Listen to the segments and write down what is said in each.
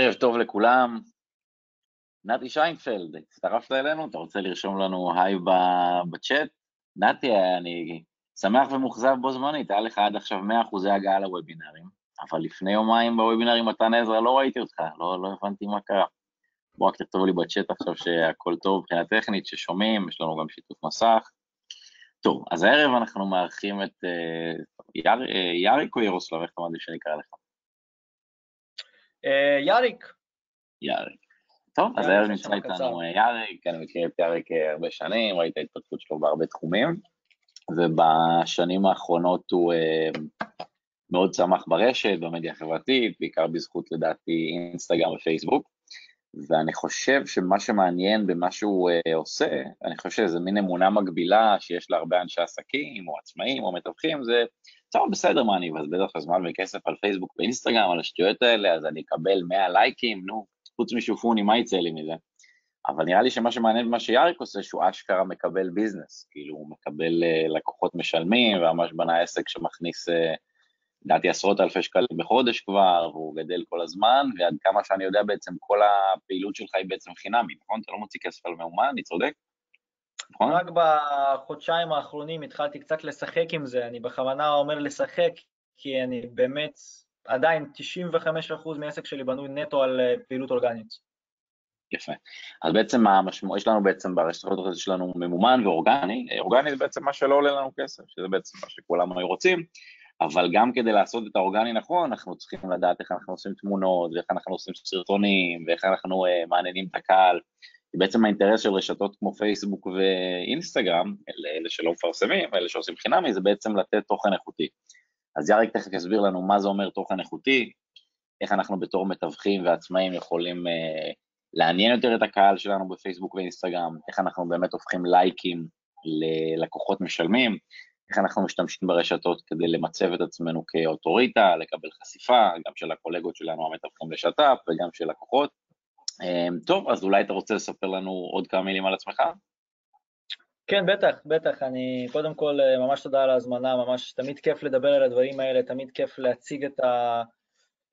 ערב טוב לכולם. נתי שיינפלד, הצטרפת אלינו? אתה רוצה לרשום לנו היי בצ'אט? נתי, אני שמח ומאוכזב בו זמנית, היה לך עד עכשיו 100% הגעה לוובינרים, אבל לפני יומיים בוובינרים מתן עזרא לא ראיתי אותך, לא, לא הבנתי מה קרה. בוא רק תכתוב לי בצ'אט עכשיו שהכל טוב מבחינה טכנית, ששומעים, יש לנו גם שיתוף מסך. טוב, אז הערב אנחנו מארחים את uh, יר, uh, יאריק או ירוסלב, איך אתה מעדיף שנקרא לך? Uh, יאריק. יאריק. טוב, אז הערב נמצא איתנו יאריק, אני מכיר את יאריק הרבה שנים, ראית את ההתפתחות שלו בהרבה תחומים, ובשנים האחרונות הוא uh, מאוד צמח ברשת, במדיה החברתית, בעיקר בזכות לדעתי אינסטגרם ופייסבוק. ואני חושב שמה שמעניין במה שהוא עושה, אני חושב שזה מין אמונה מגבילה שיש להרבה אנשי עסקים, או עצמאים, או מתווכים, זה טוב, בסדר, מה אני אבזבז עכשיו זמן וכסף על פייסבוק ואינסטגרם, על השטויות האלה, אז אני אקבל 100 לייקים, נו, חוץ משופוני, מה יצא לי מזה? אבל נראה לי שמה שמעניין במה שיאריק עושה, שהוא אשכרה מקבל ביזנס, כאילו הוא מקבל uh, לקוחות משלמים, וממש בנה עסק שמכניס... Uh, לדעתי עשרות אלפי שקלים בחודש כבר, והוא גדל כל הזמן, ועד כמה שאני יודע בעצם כל הפעילות שלך היא בעצם חינמית, נכון? אתה לא מוציא כסף על מאומן, אני צודק? נכון? רק בחודשיים האחרונים התחלתי קצת לשחק עם זה, אני בכוונה אומר לשחק, כי אני באמת, עדיין 95% מהעסק שלי בנוי נטו על אה, פעילות אורגנית. יפה. אז בעצם המשמעות, יש לנו בעצם ברשתות החברתיות שלנו ממומן ואורגני, אורגני זה בעצם מה שלא עולה לנו כסף, שזה בעצם מה שכולם היו רוצים, אבל גם כדי לעשות את האורגני נכון, אנחנו צריכים לדעת איך אנחנו עושים תמונות, ואיך אנחנו עושים סרטונים, ואיך אנחנו uh, מעניינים את הקהל. כי בעצם האינטרס של רשתות כמו פייסבוק ואינסטגרם, אלה, אלה שלא מפרסמים, אלה שעושים חינמי, זה בעצם לתת תוכן איכותי. אז יאריק תכף יסביר לנו מה זה אומר תוכן איכותי, איך אנחנו בתור מתווכים ועצמאים יכולים uh, לעניין יותר את הקהל שלנו בפייסבוק ואינסטגרם, איך אנחנו באמת הופכים לייקים ללקוחות משלמים, איך אנחנו משתמשים ברשתות כדי למצב את עצמנו כאוטוריטה, לקבל חשיפה, גם של הקולגות שלנו המתווכים לשת"פ וגם של לקוחות. אמ, טוב, אז אולי אתה רוצה לספר לנו עוד כמה מילים על עצמך? כן, בטח, בטח. אני קודם כל אה, ממש תודה על ההזמנה, ממש תמיד כיף לדבר על הדברים האלה, תמיד כיף להציג את, ה,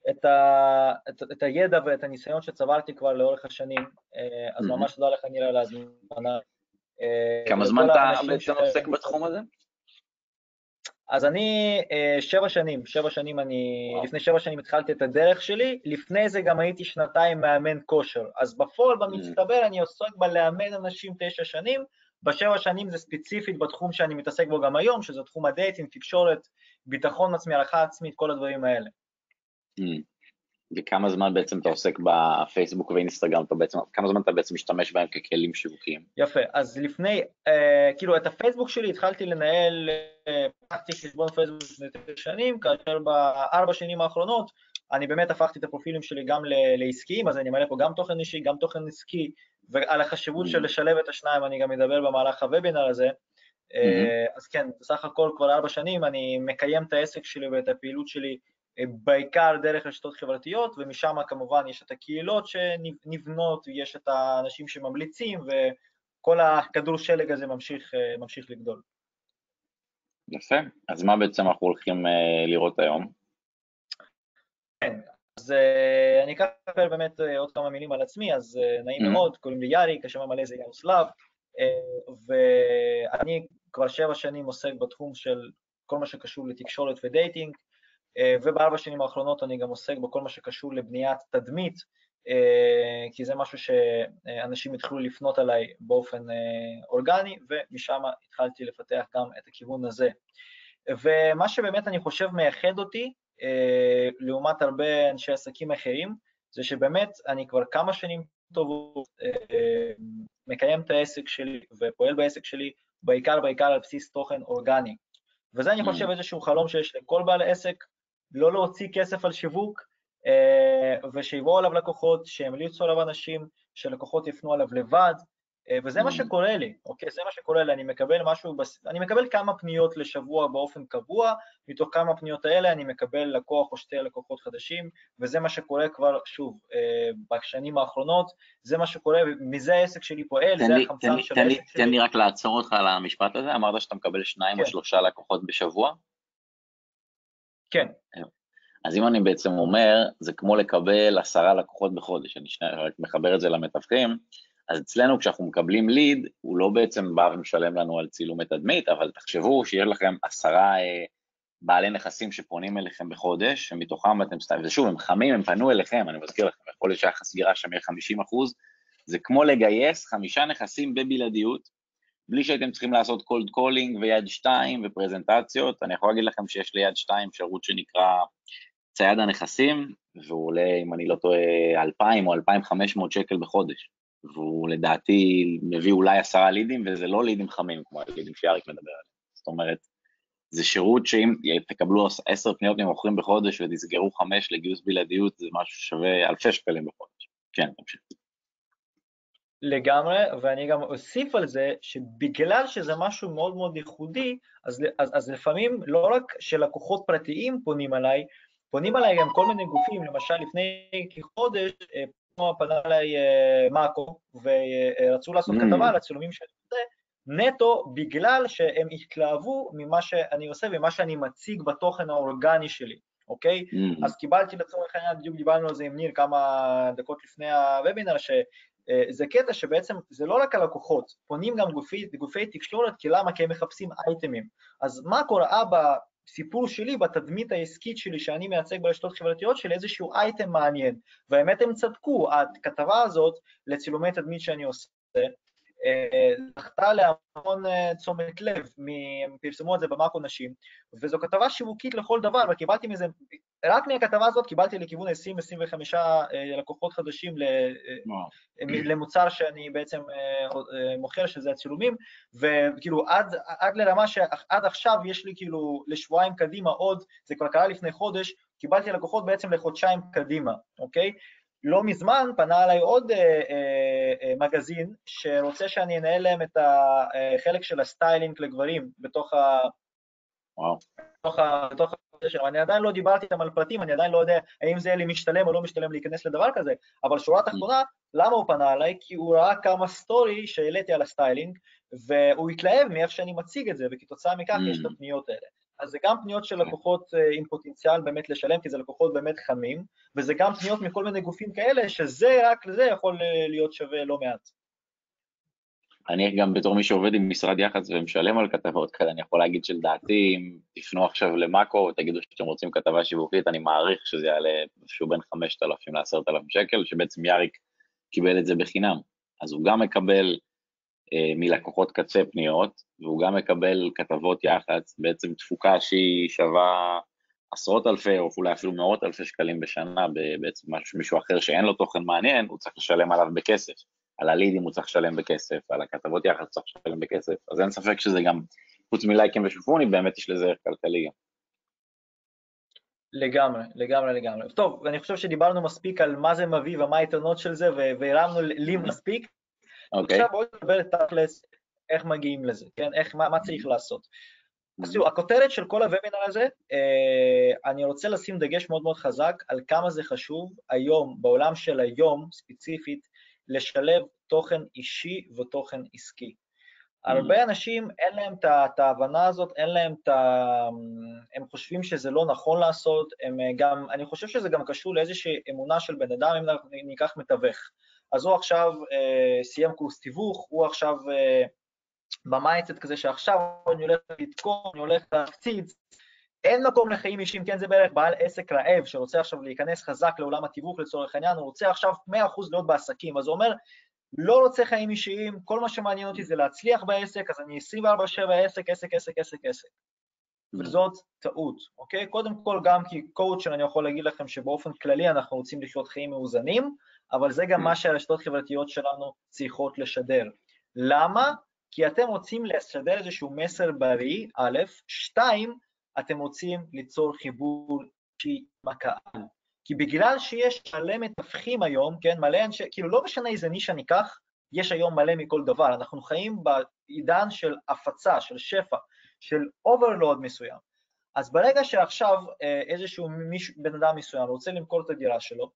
את, ה, את, את הידע ואת הניסיון שצברתי כבר לאורך השנים, אה, אז ממש תודה לך, נירה, על ההזמנה. אה, כמה זמן אתה בעצם עוסק בתחום הזה? אז אני אה, שבע שנים, שבע שנים אני, וואו. לפני שבע שנים התחלתי את הדרך שלי, לפני זה גם הייתי שנתיים מאמן כושר. אז בפועל, במצטבר, mm. אני עוסק בלאמן אנשים תשע שנים, בשבע שנים זה ספציפית בתחום שאני מתעסק בו גם היום, שזה תחום ה dating, תקשורת, ביטחון עצמי, הערכה עצמית, כל הדברים האלה. וכמה זמן בעצם אתה עוסק בפייסבוק ואינסטגרם, אתה בעצם, כמה זמן אתה בעצם משתמש בהם ככלים שיווקיים? יפה, אז לפני, אה, כאילו את הפייסבוק שלי התחלתי לנהל, אה, פתחתי חשבון פייסבוק לפני תשע שנים, כאשר בארבע שנים האחרונות אני באמת הפכתי את הפרופילים שלי גם לעסקיים, אז אני מלא פה גם תוכן אישי, גם תוכן עסקי, ועל החשיבות של mm-hmm. לשלב את השניים אני גם אדבר במהלך הוובינר הזה. Mm-hmm. אז כן, בסך הכל כבר ארבע שנים אני מקיים את העסק שלי ואת הפעילות שלי בעיקר דרך רשתות חברתיות, ומשם כמובן יש את הקהילות שנבנות, ויש את האנשים שממליצים, וכל הכדור שלג הזה ממשיך, ממשיך לגדול. יפה, אז מה בעצם אנחנו הולכים uh, לראות היום? כן, אז אני אקח באמת עוד כמה מילים על עצמי, אז נעים mm-hmm. מאוד, קוראים לי יאריק, השם המלא זה ירוסלב, uh, ואני כבר שבע שנים עוסק בתחום של כל מה שקשור לתקשורת ודייטינג, אה, ובארבע שנים האחרונות אני גם עוסק בכל מה שקשור לבניית תדמית, אה, כי זה משהו שאנשים התחילו לפנות עליי באופן אה, אורגני, ומשם התחלתי לפתח גם את הכיוון הזה. ומה שבאמת אני חושב מייחד אותי, לעומת הרבה אנשי עסקים אחרים, זה שבאמת אני כבר כמה שנים טובות מקיים את העסק שלי ופועל בעסק שלי בעיקר בעיקר על בסיס תוכן אורגני. וזה אני חושב mm. איזשהו חלום שיש לכל בעל עסק, לא להוציא כסף על שיווק, אה, ושיבואו עליו לקוחות, שימליצו עליו אנשים, שלקוחות יפנו עליו לבד, אה, וזה מה mm. שקורה לי, אוקיי? זה מה שקורה לי, אני מקבל משהו, אני מקבל כמה פניות לשבוע באופן קבוע, מתוך כמה פניות האלה אני מקבל לקוח או שתי לקוחות חדשים, וזה מה שקורה כבר, שוב, אה, בשנים האחרונות, זה מה שקורה, מזה העסק שלי פועל, זה החמצן של העסק שלי. תן לי רק לעצור אותך על המשפט הזה, אמרת שאתה מקבל שניים או כן. שלושה לקוחות בשבוע? כן. אז אם אני בעצם אומר, זה כמו לקבל עשרה לקוחות בחודש, אני שני, רק מחבר את זה למתווכים, אז אצלנו כשאנחנו מקבלים ליד, הוא לא בעצם בא ומשלם לנו על צילומי תדמית, אבל תחשבו שיש לכם עשרה אה, בעלי נכסים שפונים אליכם בחודש, שמתוכם אתם סתם, ושוב, הם חמים, הם פנו אליכם, אני מזכיר לכם, יכול להיות שהיחס סגירה שם יהיה 50 אחוז, זה כמו לגייס חמישה נכסים בבלעדיות, בלי שהייתם צריכים לעשות cold calling ויד שתיים ופרזנטציות, אני יכול להגיד לכם שיש ליד שתיים שירות שנקרא צייד הנכסים, והוא עולה, אם אני לא טועה, 2,000 או 2,500 שקל בחודש, והוא לדעתי מביא אולי עשרה לידים, וזה לא לידים חמים כמו הלידים שיאריק מדבר עליהם. זאת אומרת, זה שירות שאם תקבלו עשר פניות ממוכרים בחודש ותסגרו חמש לגיוס בלעדיות, זה משהו ששווה אלפי שקלים בחודש. כן, תמשיך. לגמרי, ואני גם אוסיף על זה שבגלל שזה משהו מאוד מאוד ייחודי, אז, אז, אז לפעמים לא רק שלקוחות פרטיים פונים אליי, פונים אליי גם כל מיני גופים, למשל לפני כחודש אה, פנה אליי אה, מאקו ורצו לעשות mm. כתבה על הצילומים שאני עושה, נטו בגלל שהם התלהבו ממה שאני עושה ומה שאני מציג בתוכן האורגני שלי, אוקיי? Mm. אז קיבלתי לצורך העניין, בדיוק דיברנו על זה עם ניר כמה דקות לפני הוובינר, שזה קטע שבעצם זה לא רק הלקוחות, פונים גם גופי, גופי תקשורת, כי למה? כי הם מחפשים אייטמים. אז מה קורה בסיפור שלי, בתדמית העסקית שלי שאני מייצג ברשתות חברתיות של איזשהו אייטם מעניין, והאמת הם צדקו, הכתבה הזאת לצילומי תדמית שאני עושה, זכתה להמון אה, תשומת לב, פרסמו את זה במאקו נשים, וזו כתבה שיווקית לכל דבר, וקיבלתי מזה, רק מהכתבה הזאת קיבלתי לכיוון 20-25 אה, לקוחות חדשים אה, למוצר שאני בעצם מוכר, שזה הצילומים, וכאילו עד, עד לרמה שעד עכשיו יש לי כאילו לשבועיים קדימה עוד, זה כבר קרה לפני חודש, קיבלתי לקוחות בעצם לחודשיים קדימה, אוקיי? לא מזמן פנה אליי עוד אה, אה, אה, מגזין שרוצה שאני אנהל להם את החלק של ה styling לגברים בתוך ה... וואו. בתוך ה... בתוך. שלו. אני עדיין לא דיברתי איתם על פרטים, אני עדיין לא יודע האם זה לי משתלם או לא משתלם להיכנס לדבר כזה, אבל שורה תחתונה, למה הוא פנה אליי? כי הוא ראה כמה story שהעליתי על ה styling, והוא התלהב מאיך שאני מציג את זה, וכתוצאה מכך יש את הפניות האלה. אז זה גם פניות של לקוחות אה, עם פוטנציאל באמת לשלם, כי זה לקוחות באמת חמים, וזה גם פניות מכל מיני גופים כאלה, שזה רק לזה יכול אה, להיות שווה לא מעט. אני גם בתור מי שעובד עם משרד יח"צ ומשלם על כתבות כאלה, אני יכול להגיד שלדעתי, אם תפנו עכשיו למאקו ותגידו שאתם רוצים כתבה שיווקית, אני מעריך שזה יעלה איזשהו בין 5,000 ל-10,000 שקל, שבעצם יאריק קיבל את זה בחינם. אז הוא גם מקבל אה, מלקוחות קצה פניות, והוא גם מקבל כתבות יח"צ, בעצם תפוקה שהיא שווה עשרות אלפי, או אולי אפילו מאות אלפי שקלים בשנה, בעצם מישהו אחר שאין לו תוכן מעניין, הוא צריך לשלם עליו בכסף. על הלידים הוא צריך לשלם בכסף, על הכתבות יח"צ צריך לשלם בכסף, אז אין ספק שזה גם, חוץ מלייקים ושופוני, באמת יש לזה ערך כלכלי גם. לגמרי, לגמרי, לגמרי. טוב, אני חושב שדיברנו מספיק על מה זה מביא ומה היתרונות של זה, והרמנו לי מספיק. אוקיי. עכשיו בואו נדבר תכלס איך מגיעים לזה, כן? איך, מה, מה צריך לעשות. אז תראו, הכותרת של כל הוובינר הזה, אה, אני רוצה לשים דגש מאוד מאוד חזק על כמה זה חשוב היום, בעולם של היום ספציפית, לשלב תוכן אישי ותוכן עסקי. הרבה אנשים אין להם את ההבנה הזאת, אין להם את ה... הם חושבים שזה לא נכון לעשות, הם גם, אני חושב שזה גם קשור לאיזושהי אמונה של בן אדם, אם ניקח מתווך. אז הוא עכשיו אה, סיים קורס תיווך, הוא עכשיו אה, ב mindset כזה שעכשיו אני הולך לתקוף, אני הולך להקציץ, אין מקום לחיים אישיים, כן, זה בערך בעל עסק רעב שרוצה עכשיו להיכנס חזק לעולם התיווך לצורך העניין, הוא רוצה עכשיו 100% להיות בעסקים, אז הוא אומר, לא רוצה חיים אישיים, כל מה שמעניין אותי זה להצליח בעסק, אז אני 24/7 עסק, עסק, עסק, עסק, עסק. וזאת טעות, אוקיי? קודם כל, גם כקואוצ'ר אני יכול להגיד לכם שבאופן כללי אנחנו רוצים לחיות חיים מאוזנים, אבל זה גם מה שהרשתות החברתיות שלנו צריכות לשדר. למה? כי אתם רוצים לשדר איזשהו מסר בריא, א', שתיים, אתם רוצים ליצור חיבור אישי עם הקהל. כי בגלל שיש מלא מתווכים היום, כן, מלא אנשי, כאילו לא משנה איזה נישה ניקח, יש היום מלא מכל דבר. אנחנו חיים בעידן של הפצה, של שפע, של overload מסוים. אז ברגע שעכשיו אה, איזשהו מישהו, בן אדם מסוים רוצה למכור את הדירה שלו,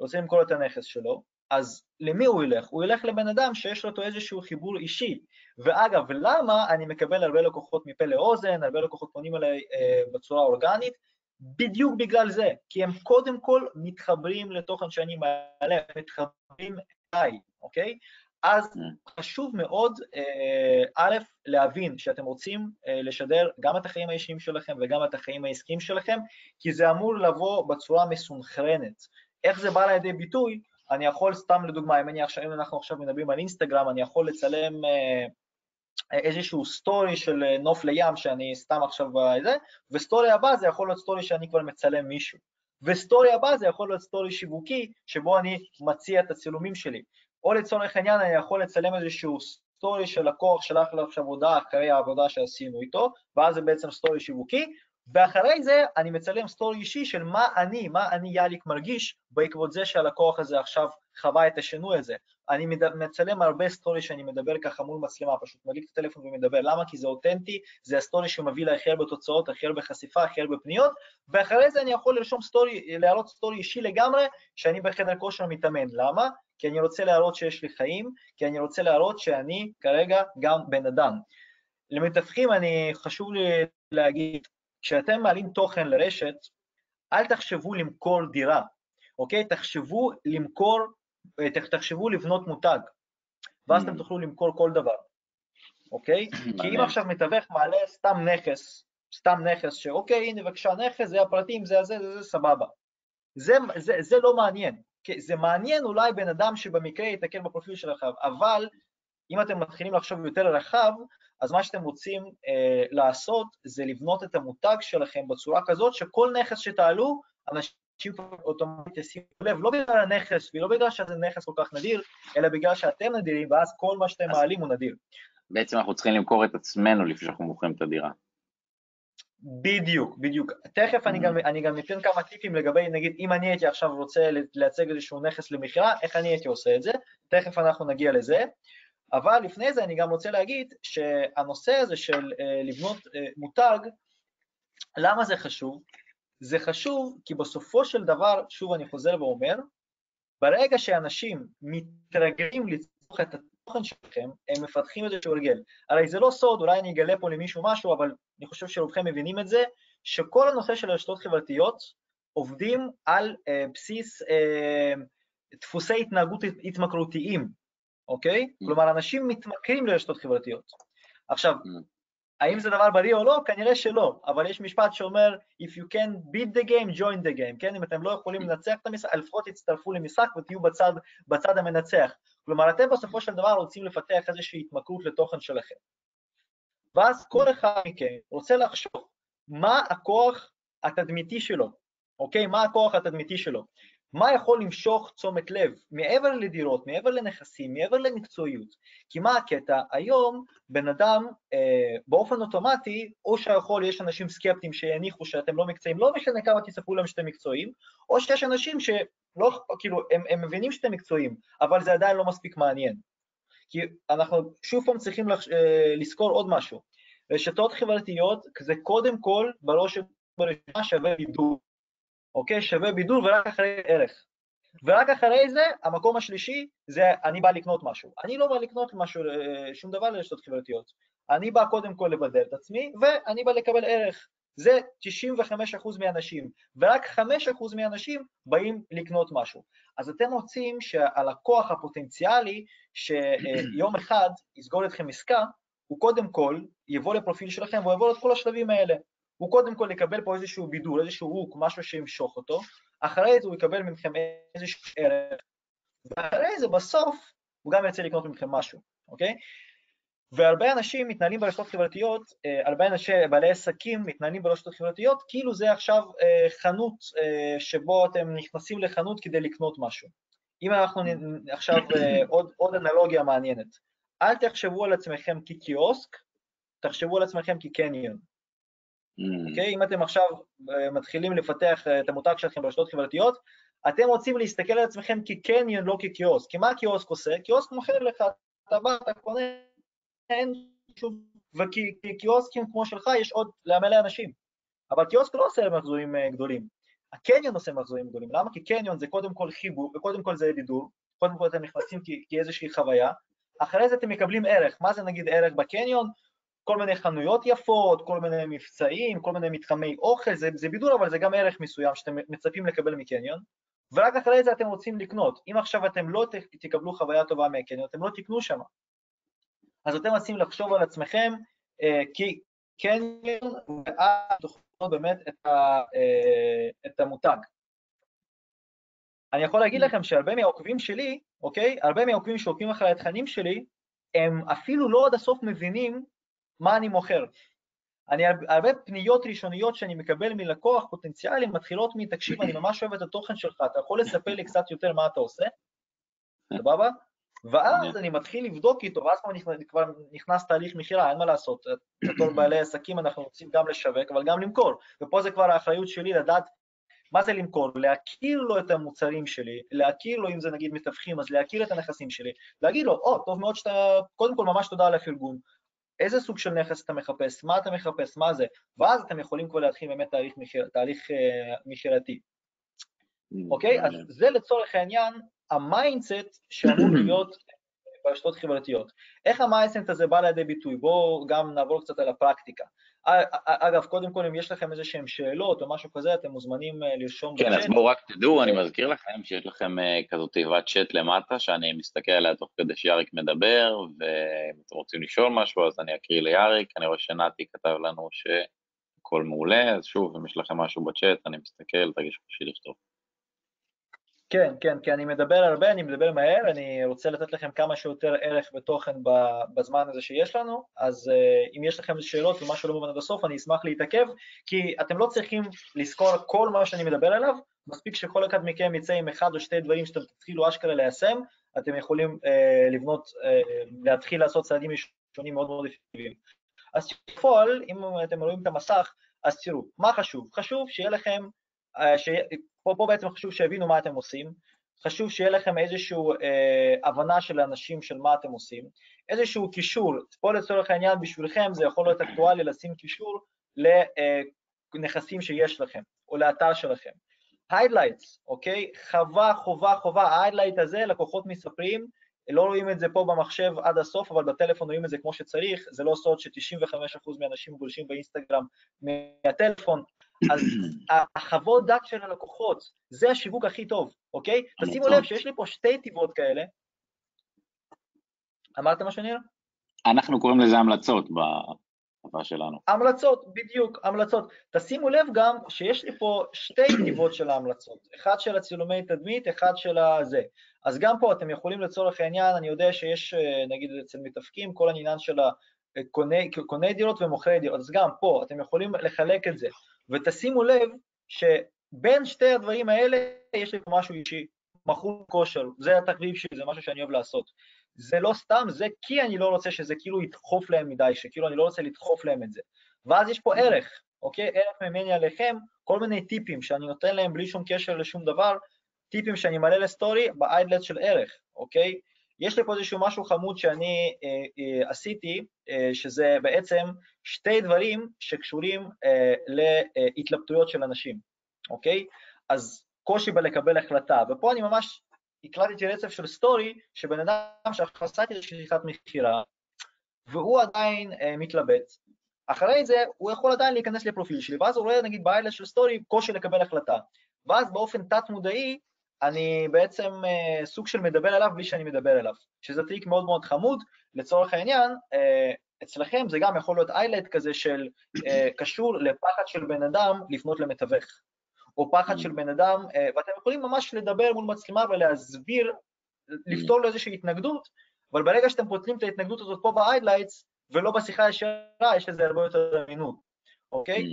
רוצה למכור את הנכס שלו, אז למי הוא ילך? הוא ילך לבן אדם שיש לו איזשהו חיבור אישי. ואגב, למה אני מקבל הרבה לקוחות מפה לאוזן, הרבה לקוחות פונים אליי אה, בצורה אורגנית? בדיוק בגלל זה, כי הם קודם כל מתחברים לתוכן שאני מעלה, מתחברים אליי, אוקיי? אז mm. חשוב מאוד, אה, א', להבין שאתם רוצים אה, לשדר גם את החיים האישיים שלכם וגם את החיים העסקיים שלכם, כי זה אמור לבוא בצורה מסונכרנת. איך זה בא לידי ביטוי? אני יכול, סתם לדוגמה, אם, עכשיו, אם אנחנו עכשיו מדברים על אינסטגרם, אני יכול לצלם אה, איזשהו story של נוף לים שאני סתם עכשיו בזה, ו story הבא זה יכול להיות story שאני כבר מצלם מישהו. ו story הבא זה יכול להיות story שיווקי, שבו אני מציע את הצילומים שלי. או לצורך העניין אני יכול לצלם איזשהו story של לקוח שלח לו עכשיו הודעה אחרי העבודה שעשינו איתו, ואז זה בעצם story שיווקי, ואחרי זה אני מצלם story אישי של מה אני, מה אני יאריק מרגיש בעקבות זה שהלקוח הזה עכשיו חווה את השינוי הזה. אני מצלם הרבה story שאני מדבר ככה מול מצלמה, פשוט מדליק את הטלפון ומדבר. למה? כי זה אותנטי, זה ה story שמביא להכי הרבה תוצאות, הכי הרבה חשיפה, הכי הרבה פניות, ואחרי זה אני יכול לרשום story, להעלות story אישי לגמרי, שאני בחדר כושר מתאמן. למה? כי אני רוצה להראות שיש לי חיים, כי אני רוצה להראות שאני כרגע גם בן אדם. למתווכים, אני, חשוב לי להגיד, כשאתם מעלים תוכן לרשת, אל תחשבו למכור דירה, אוקיי? תחשבו למכור, אה, תחשבו לבנות מותג, ואז אתם mm. תוכלו למכור כל דבר, אוקיי? כי אם עכשיו מתווך מעלה סתם נכס, סתם נכס שאוקיי, הנה בבקשה נכס, זה הפרטים, זה הזה, זה, זה סבבה. זה, זה, זה לא מעניין. זה מעניין אולי בן אדם שבמקרה ייתקל בפרופיל שלכם, אבל אם אתם מתחילים לחשוב יותר רחב, אז מה שאתם רוצים אה, לעשות זה לבנות את המותג שלכם בצורה כזאת שכל נכס שתעלו, אנשים אוטומטית ישימו לב, לא בגלל הנכס ולא בגלל שזה נכס כל כך נדיר, אלא בגלל שאתם נדירים, ואז כל מה שאתם מעלים הוא נדיר. בעצם אנחנו צריכים למכור את עצמנו לפני שאנחנו מוכרים את הדירה. בדיוק, בדיוק. תכף אני גם, אני גם אתן כמה טיפים לגבי, נגיד, אם אני הייתי עכשיו רוצה לייצג איזשהו נכס למכירה, איך אני הייתי עושה את זה, תכף אנחנו נגיע לזה. אבל לפני זה אני גם רוצה להגיד שהנושא הזה של uh, לבנות uh, מותג, למה זה חשוב? זה חשוב כי בסופו של דבר, שוב אני חוזר ואומר, ברגע שאנשים מתרגלים לצרוך את התוכן שלכם, הם מפתחים איזשהו הרגל. הרי זה לא סוד, אולי אני אגלה פה למישהו משהו, אבל אני חושב שרובכם מבינים את זה, שכל הנושא של הרשתות חברתיות עובדים על uh, בסיס uh, דפוסי התנהגות התמכרותיים, אוקיי? Mm. כלומר, אנשים מתמכרים לרשתות חברתיות. עכשיו, mm. האם זה דבר בריא או לא? כנראה שלא, אבל יש משפט שאומר, If you can beat the game, join the game, כן? אם אתם לא יכולים לנצח את המשחק, לפחות תצטרפו למשחק ותהיו בצד, בצד המנצח. כלומר, אתם בסופו של דבר רוצים לפתח איזושהי התמכרות לתוכן שלכם. ואז כל אחד מכם רוצה לחשוב מה הכוח התדמיתי שלו, אוקיי? מה הכוח התדמיתי שלו? מה יכול למשוך תשומת לב מעבר לדירות, מעבר לנכסים, מעבר למקצועיות? כי מה הקטע? היום בן אדם אה, באופן אוטומטי, או שיכול, יש אנשים סקפטיים שיניחו שאתם לא מקצועיים, לא משנה כמה תספרו להם שאתם מקצועיים, או שיש אנשים שלא, כאילו, הם, הם מבינים שאתם מקצועיים, אבל זה עדיין לא מספיק מעניין. כי אנחנו שוב פעם צריכים לח, אה, לזכור עוד משהו. רשתות חברתיות זה קודם כל בראש ובראשונה שווה בידור. אוקיי? שווה בידול ורק אחרי ערך. ורק אחרי זה, המקום השלישי זה אני בא לקנות משהו. אני לא בא לקנות משהו, אה, שום דבר לרשתות חברתיות. אני בא קודם כל לבדל את עצמי, ואני בא לקבל ערך. זה 95% מהאנשים, ורק 5% מהאנשים באים לקנות משהו. אז אתם רוצים שהלקוח הפוטנציאלי שיום אחד יסגור אתכם עסקה, הוא קודם כל יבוא לפרופיל שלכם והוא יבוא את כל השלבים האלה. הוא קודם כל יקבל פה איזשהו בידול, איזשהו הוק, משהו שימשוך אותו, אחרי זה הוא יקבל מכם איזשהו ערך, ואחרי זה בסוף הוא גם ירצה לקנות מכם משהו, אוקיי? והרבה אנשים מתנהלים ברשתות חברתיות, אה, הרבה אנשי בעלי עסקים מתנהלים ברשתות חברתיות, כאילו זה עכשיו אה, חנות אה, שבו אתם נכנסים לחנות כדי לקנות משהו. אם אנחנו עכשיו עוד, עוד אנלוגיה מעניינת, אל תחשבו על עצמכם כקיוסק, תחשבו על עצמכם כקניון. Mm. אוקיי? אם אתם עכשיו אה, מתחילים לפתח אה, את המותג שלכם ברשתות חברתיות, אתם רוצים להסתכל על עצמכם כקניון, לא כקיוסק. כי מה קיוסק עושה? קיוסק מוכר לך, אתה בא, אתה קונה, אין שום... וקיוסקים כמו שלך יש עוד למלא אנשים. אבל קיוסק לא עושה מחזורים אה, גדולים. הקניון עושה מחזורים גדולים. למה? כי קניון זה קודם כל חיבור, וקודם כל זה דידור, קודם כל אתם נכנסים כאיזושהי חוויה, אחרי זה אתם מקבלים ערך. מה זה נגיד ערך בקניון? כל מיני חנויות יפות, כל מיני מבצעים, כל מיני מתחמי אוכל, זה, זה בידול, אבל זה גם ערך מסוים שאתם מצפים לקבל מקניון, ורק אחרי זה אתם רוצים לקנות. אם עכשיו אתם לא תקבלו חוויה טובה מהקניון, אתם לא תקנו שם. אז אתם רוצים לחשוב על עצמכם אה, כקניון, ואז תוכלו באמת את, ה, אה, את המותג. אני יכול להגיד לכם שהרבה מהעוקבים שלי, אוקיי? הרבה מהעוקבים שעוקבים אחרי התכנים שלי, הם אפילו לא עד הסוף מבינים מה אני מוכר. אני, הרבה פניות ראשוניות שאני מקבל מלקוח פוטנציאלי מתחילות מתקשיב, אני ממש אוהב את התוכן שלך, אתה יכול לספר לי קצת יותר מה אתה עושה? סבבה? ואז אני מתחיל לבדוק איתו, ואז כבר נכנס תהליך מכירה, אין מה לעשות. בתור בעלי עסקים אנחנו רוצים גם לשווק, אבל גם למכור. ופה זה כבר האחריות שלי לדעת מה זה למכור, להכיר לו את המוצרים שלי, להכיר לו, אם זה נגיד מתווכים, אז להכיר את הנכסים שלי, להגיד לו, או, oh, טוב מאוד שאתה, קודם כל ממש תודה על הפרגון, איזה סוג של נכס אתה מחפש, מה אתה מחפש, מה זה, ואז אתם יכולים כבר להתחיל באמת תהליך, מחיר, תהליך uh, מכירתי. אוקיי? Okay? אז זה לצורך העניין ה mindset שאמור להיות ברשתות חברתיות. איך ה mindset הזה בא לידי ביטוי? בואו גם נעבור קצת על הפרקטיקה. אגב, קודם כל, אם יש לכם איזה שהן שאלות או משהו כזה, אתם מוזמנים אה, לרשום בצ'אט. כן, אז בואו רק תדעו, אני מזכיר לכם שיש לכם אה, כזאת תיבת צ'אט למטה, שאני מסתכל עליה תוך כדי שיאריק מדבר, ואם אתם רוצים לשאול משהו, אז אני אקריא ליאריק. אני רואה שנתי כתב לנו שהכל מעולה, אז שוב, אם יש לכם משהו בצ'אט, אני מסתכל, תרגישו חופשי לכתוב. כן, כן, כי אני מדבר הרבה, אני מדבר מהר, אני רוצה לתת לכם כמה שיותר ערך ותוכן בזמן הזה שיש לנו, אז uh, אם יש לכם שאלות ומשהו שלא מובן עד הסוף, אני אשמח להתעכב, כי אתם לא צריכים לזכור כל מה שאני מדבר עליו, מספיק שכל אחד מכם יצא עם אחד או שתי דברים שאתם תתחילו אשכרה ליישם, אתם יכולים uh, לבנות, uh, להתחיל לעשות צעדים ראשונים מאוד מאוד אפקטיביים. אז בפועל, אם אתם רואים את המסך, אז תראו, מה חשוב? חשוב שיהיה לכם, ש... פה, פה בעצם חשוב שיבינו מה אתם עושים, חשוב שיהיה לכם איזושהי אה, הבנה של האנשים של מה אתם עושים, איזשהו קישור, פה לצורך העניין בשבילכם זה יכול להיות אקטואלי לשים קישור לנכסים שיש לכם, או לאתר שלכם. highlights, אוקיי? חובה, חובה, חובה, ה highlight הזה, לקוחות מספרים, לא רואים את זה פה במחשב עד הסוף, אבל בטלפון רואים את זה כמו שצריך, זה לא סוד ש-95% מהאנשים גולשים באינסטגרם מהטלפון, אז החוות דעת של הלקוחות, זה השיווק הכי טוב, אוקיי? תשימו לב שיש לי פה שתי תיבות כאלה. אמרת משהו ניר? אנחנו קוראים לזה המלצות בשפה שלנו. המלצות, בדיוק, המלצות. תשימו לב גם שיש לי פה שתי תיבות של ההמלצות, אחד של הצילומי תדמית, אחד של הזה. אז גם פה אתם יכולים לצורך העניין, אני יודע שיש אה, נגיד אצל מתאפקים, כל העניין של קוני, קוני דירות ומוכרי דירות, אז גם פה אתם יכולים לחלק את זה. ותשימו לב שבין שתי הדברים האלה יש לי משהו אישי, מכור כושר, זה התחביב שלי, זה משהו שאני אוהב לעשות. זה לא סתם, זה כי אני לא רוצה שזה כאילו ידחוף להם מדי, שכאילו אני לא רוצה לדחוף להם את זה. ואז יש פה ערך, אוקיי? ערך ממני עליכם, כל מיני טיפים שאני נותן להם בלי שום קשר לשום דבר, טיפים שאני מלא לסטורי באיידלט של ערך, אוקיי? יש לי פה איזשהו משהו חמוד שאני אה, אה, עשיתי, אה, שזה בעצם שתי דברים שקשורים אה, להתלבטויות של אנשים, אוקיי? אז קושי בלקבל החלטה, ופה אני ממש הקלטתי רצף של סטורי, שבן אדם שעשה איתי שיחת מכירה, והוא עדיין אה, מתלבט, אחרי זה הוא יכול עדיין להיכנס לפרופיל שלי, ואז הוא רואה נגיד ב highlight של סטורי קושי לקבל החלטה, ואז באופן תת-מודעי אני בעצם אה, סוג של מדבר אליו בלי שאני מדבר אליו, שזה טריק מאוד מאוד חמוד, לצורך העניין, אה, אצלכם זה גם יכול להיות איילט כזה של אה, קשור לפחד של בן אדם לפנות למתווך, או פחד של בן אדם, ואתם יכולים ממש לדבר מול מצלמה ולהסביר, לפתור לו איזושהי התנגדות, אבל ברגע שאתם פותרים את ההתנגדות הזאת פה ב-highlights ולא בשיחה הישרה, יש לזה הרבה יותר אמינות, אוקיי?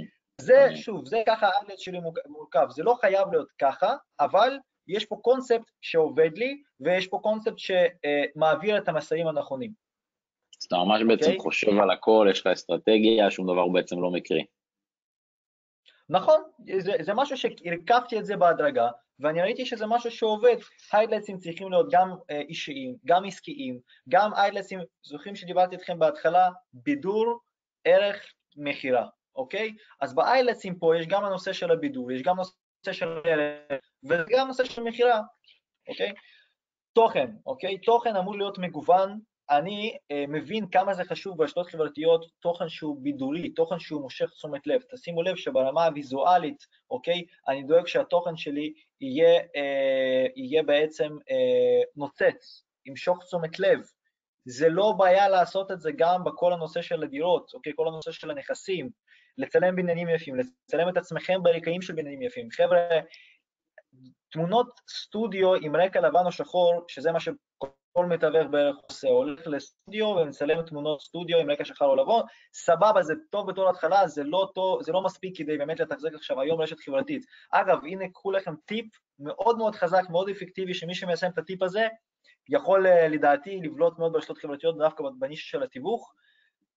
זה, שוב, זה ככה ה highlight שלי מורכב, זה לא חייב להיות ככה, אבל יש פה קונספט שעובד לי, ויש פה קונספט שמעביר את המסרים הנכונים. אז אתה ממש okay. בעצם אוקיי? חושב על הכל, יש לך אסטרטגיה, שום דבר בעצם לא מקרי. נכון, זה, זה משהו שהרכבתי את זה בהדרגה, ואני ראיתי שזה משהו שעובד. highlights ים צריכים להיות גם אה, אישיים, גם עסקיים, גם highlights ים, זוכרים שדיברתי איתכם בהתחלה, בידור, ערך, מכירה, אוקיי? אז בהיידלטסים פה יש גם הנושא של הבידור, יש גם נושא של ערך, וגם נושא של מכירה, אוקיי? תוכן, אוקיי? תוכן אמור להיות מגוון, אני uh, מבין כמה זה חשוב ברשתות חברתיות, תוכן שהוא בידורי, תוכן שהוא מושך תשומת לב. תשימו לב שברמה הוויזואלית, אוקיי, אני דואג שהתוכן שלי יהיה, uh, יהיה בעצם uh, נוצץ, ימשוך תשומת לב. זה לא בעיה לעשות את זה גם בכל הנושא של הדירות, אוקיי? כל הנושא של הנכסים, לצלם בניינים יפים, לצלם את עצמכם ברקעים של בניינים יפים. חבר'ה, תמונות סטודיו עם רקע לבן או שחור, שזה מה שכל מתווך בערך עושה, הולך לסטודיו ומצלם תמונות סטודיו עם רקע שחור או לבן, סבבה, זה טוב בתור התחלה, זה לא, טוב, זה לא מספיק כדי באמת לתחזק עכשיו היום רשת חברתית. אגב, הנה קחו לכם טיפ מאוד מאוד חזק, מאוד אפקטיבי, שמי שמיישם את הטיפ הזה, יכול אה, לדעתי לבלוט מאוד ברשתות חברתיות, דווקא בנישה של התיווך.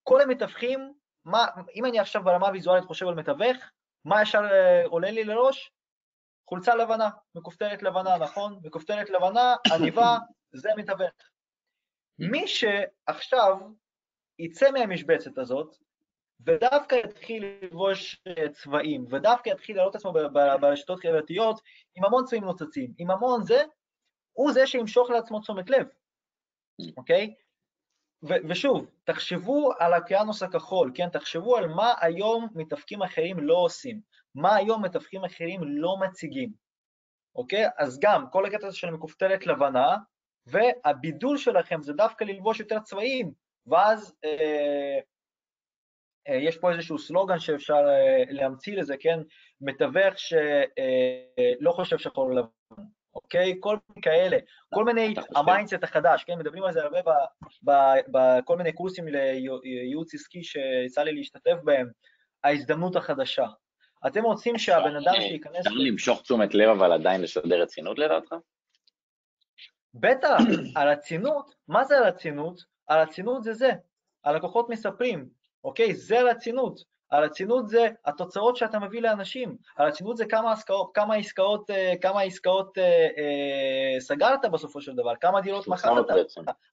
כל המתווכים, מה, אם אני עכשיו ברמה הוויזואלית חושב על מתווך, מה ישר אה, עולה לי לראש? חולצה לבנה, מכופתרת לבנה, נכון? מכופתרת לבנה, עניבה, זה מתווך. מי שעכשיו יצא מהמשבצת הזאת, ודווקא יתחיל לבוש אה, צבעים, ודווקא יתחיל להעלות עצמו ברשתות חברתיות עם המון צבעים נוצצים, עם המון זה, הוא זה שימשוך לעצמו תשומת לב, אוקיי? ו- ושוב, תחשבו על האוקיינוס הכחול, כן? תחשבו על מה היום מתווכים אחרים לא עושים, מה היום מתווכים אחרים לא מציגים, אוקיי? אז גם, כל הקטע הזה של מכופתרת לבנה, והבידול שלכם זה דווקא ללבוש יותר צבעים, ואז אה, אה, יש פה איזשהו סלוגן שאפשר אה, להמציא לזה, כן? מתווך שלא אה, חושב שחור לבן, אוקיי? כל מיני כאלה, כל מיני, ה mindset החדש, כן? מדברים על זה הרבה בכל מיני קורסים לייעוץ עסקי שיצא לי להשתתף בהם, ההזדמנות החדשה. אתם רוצים שהבן אדם שייכנס... אפשר למשוך תשומת לב אבל עדיין לשדר רצינות לדעתך? בטח, הרצינות, מה זה הרצינות? הרצינות זה זה, הלקוחות מספרים, אוקיי? זה רצינות. הרצינות זה התוצאות שאתה מביא לאנשים, הרצינות זה כמה עסקאות, כמה עסקאות, אה, כמה עסקאות אה, אה, סגרת בסופו של דבר, כמה דירות מכרת,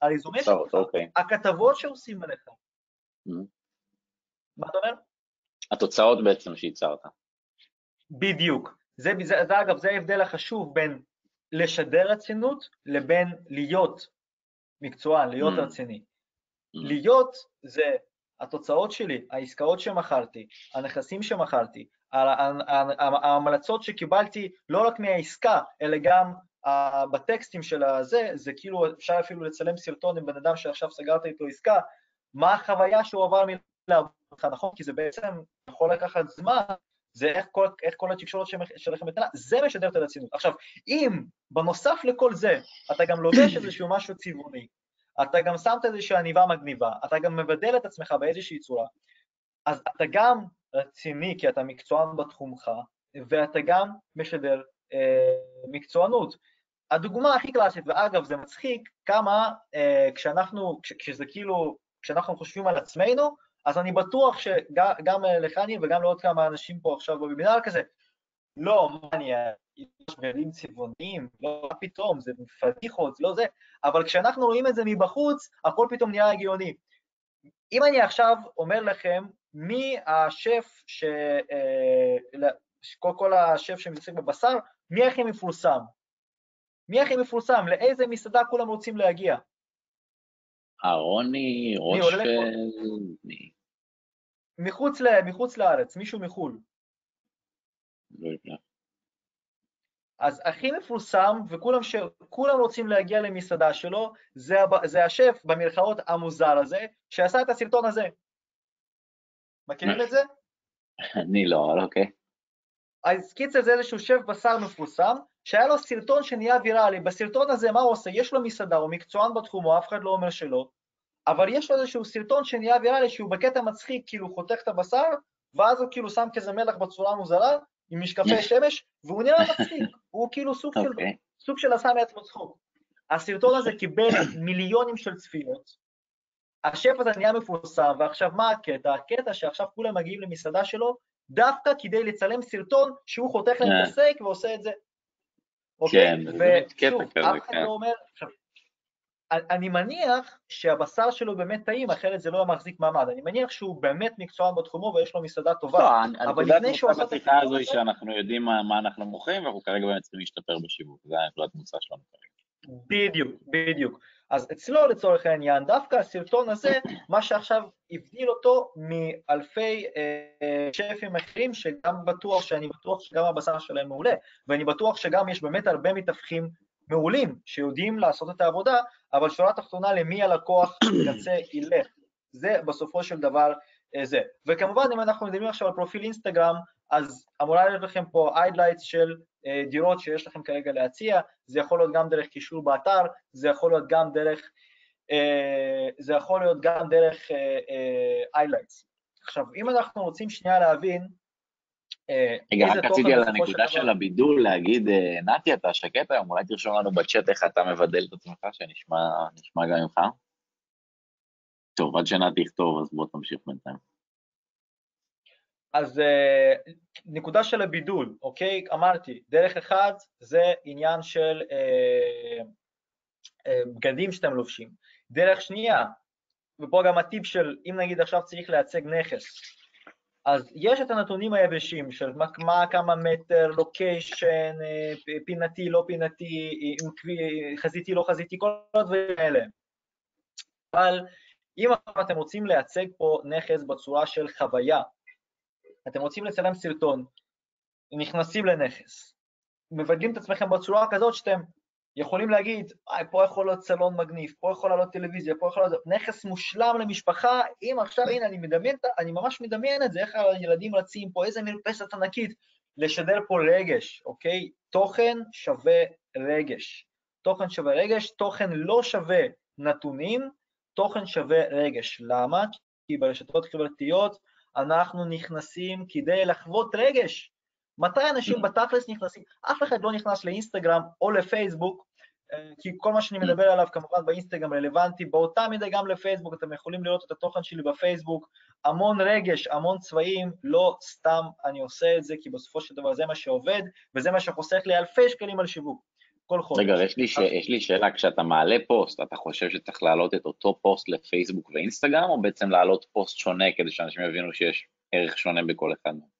הרזומה שלך, אוקיי. הכתבות שעושים עליך. Mm-hmm. מה אתה אומר? התוצאות בעצם שייצרת. בדיוק. זה, זה, זה אגב, זה ההבדל החשוב בין לשדר רצינות לבין להיות מקצוען, להיות mm. רציני. Mm. להיות זה התוצאות שלי, העסקאות שמכרתי, הנכסים שמכרתי, ההמלצות שקיבלתי לא רק מהעסקה, אלא גם בטקסטים של הזה, זה כאילו אפשר אפילו לצלם סרטון עם בן אדם שעכשיו סגרת איתו עסקה, מה החוויה שהוא עבר מלעבוד אותך, נכון? כי זה בעצם יכול לקחת זמן, זה איך כל, איך כל התקשורת שלכם מתנה, זה משדר את הרצינות. עכשיו, אם בנוסף לכל זה אתה גם לובש איזשהו משהו צבעוני, אתה גם שמת איזושהי עניבה מגניבה, אתה גם מבדל את עצמך באיזושהי צורה, אז אתה גם רציני כי אתה מקצוען בתחומך, ואתה גם משדר אה, מקצוענות. הדוגמה הכי קלאסית, ואגב זה מצחיק, כמה אה, כשאנחנו, כש, כשזה כאילו, כשאנחנו חושבים על עצמנו, אז אני בטוח שגם לחני וגם לעוד כמה אנשים פה עכשיו בבינר כזה, לא, מה אני, יש גלים צבעוניים, לא, פתאום, זה פדיחות, זה לא זה, אבל כשאנחנו רואים את זה מבחוץ, הכל פתאום נהיה הגיוני. אם אני עכשיו אומר לכם, מי השף, ש... אה, כל, כל השף שמתעסק בבשר, מי הכי מפורסם? מי הכי מפורסם? לאיזה מסעדה כולם רוצים להגיע? אהרוני, רושר... מחוץ, ל... מחוץ לארץ, מישהו מחו"ל. לא יודע. אז הכי מפורסם, וכולם ש... רוצים להגיע למסעדה שלו, זה, הב... זה השף במרכאות המוזר הזה, שעשה את הסרטון הזה. מכירים את זה? אני לא, אבל אוקיי. אז קיצר זה איזשהו שף בשר מפורסם, שהיה לו סרטון שנהיה ויראלי. בסרטון הזה מה הוא עושה? יש לו מסעדה, הוא מקצוען בתחומו, אף אחד לא אומר שלא, אבל יש לו איזשהו סרטון שנהיה ויראלי שהוא בקטע מצחיק, כאילו חותך את הבשר, ואז הוא כאילו שם כזה מלח בצורה מוזרה, עם משקפי שמש, והוא נראה מצחיק, הוא כאילו סוג של, אוקיי. סוג של עשה מעצמו צחוק. הסרטון הזה קיבל מיליונים של צפיות, השף הזה נהיה מפורסם, ועכשיו מה הקטע? הקטע שעכשיו כולם מגיעים למסעדה שלו, דווקא כדי לצלם סרטון שהוא חותך להם את הסייק ועושה את זה. אוקיי? כן, זה באמת קטע כזה, אף אחד לא אומר, עכשיו, אני מניח שהבשר שלו באמת טעים, אחרת זה לא מחזיק מעמד. אני מניח שהוא באמת מקצוען בתחומו ויש לו מסעדה טובה. לא, אבל לפני שהוא עשה את השיחה הזו היא שאנחנו יודעים מה, אנחנו מוכרים, ואנחנו כרגע באמת צריכים להשתפר בשיווק, זה הנקודת מוצא שלנו כרגע. בדיוק, בדיוק. אז אצלו לצורך העניין, דווקא הסרטון הזה, מה שעכשיו הבדיל אותו מאלפי אה, שפים אחרים, שגם בטוח, שאני בטוח שגם הבשר שלהם מעולה, ואני בטוח שגם יש באמת הרבה מתווכים מעולים שיודעים לעשות את העבודה, אבל שורה תחתונה למי הלקוח קצה ילך. זה בסופו של דבר אה, זה. וכמובן, אם אנחנו מדברים עכשיו על פרופיל אינסטגרם, אז אמורה להיות לכם פה highlights של אה, דירות שיש לכם כרגע להציע, זה יכול להיות גם דרך קישור באתר, זה יכול להיות גם דרך, אה, זה יכול להיות גם דרך highlights. עכשיו, אם אנחנו רוצים שנייה להבין, רגע, רק רציתי על הנקודה של הבידול להגיד, נתי, אתה שקט היום, אולי תרשום לנו בצ'אט איך אתה מבדל את עצמך, שנשמע גם ממך. טוב, עד שנתי יכתוב, אז בוא תמשיך בינתיים. אז uh, נקודה של הבידול, אוקיי? אמרתי, דרך אחת זה עניין של uh, uh, בגדים שאתם לובשים. דרך שנייה, ופה גם הטיפ של אם נגיד עכשיו צריך לייצג נכס, אז יש את הנתונים היבשים של מה, מה כמה מטר, לוקיישן, פינתי, לא פינתי, חזיתי, לא חזיתי, כל הדברים האלה. אבל אם אתם רוצים לייצג פה נכס בצורה של חוויה, אתם רוצים לצלם סרטון, נכנסים לנכס, מבדלים את עצמכם בצורה כזאת שאתם יכולים להגיד, אה, פה יכול להיות סלון מגניב, פה יכול לעלות טלוויזיה, פה יכול להיות נכס מושלם למשפחה, אם עכשיו, הנה, אני מדמיין, אני ממש מדמיין את זה, איך הילדים רצים פה, איזה מרפסת ענקית, לשדר פה רגש, אוקיי? תוכן שווה רגש. תוכן שווה רגש, תוכן לא שווה נתונים, תוכן שווה רגש. למה? כי ברשתות חברתיות אנחנו נכנסים כדי לחוות רגש. מתי אנשים בתכלס נכנסים? אף אחד לא נכנס לאינסטגרם או לפייסבוק, אה, כי כל מה שאני מדבר עליו כמובן באינסטגרם רלוונטי, באותה מידה גם לפייסבוק, אתם יכולים לראות את התוכן שלי בפייסבוק, המון רגש, המון צבעים, לא סתם אני עושה את זה, כי בסופו של דבר זה מה שעובד, וזה מה שחוסך לי אלפי שקלים על שיווק. כל חודש. רגע, יש לי, ש... יש לי שאלה, כשאתה מעלה פוסט, אתה חושב שצריך להעלות את אותו פוסט לפייסבוק ואינסטגרם, או בעצם להעלות פוסט שונה כדי שאנשים יבינו שיש ערך שונה בכל אחד מהם?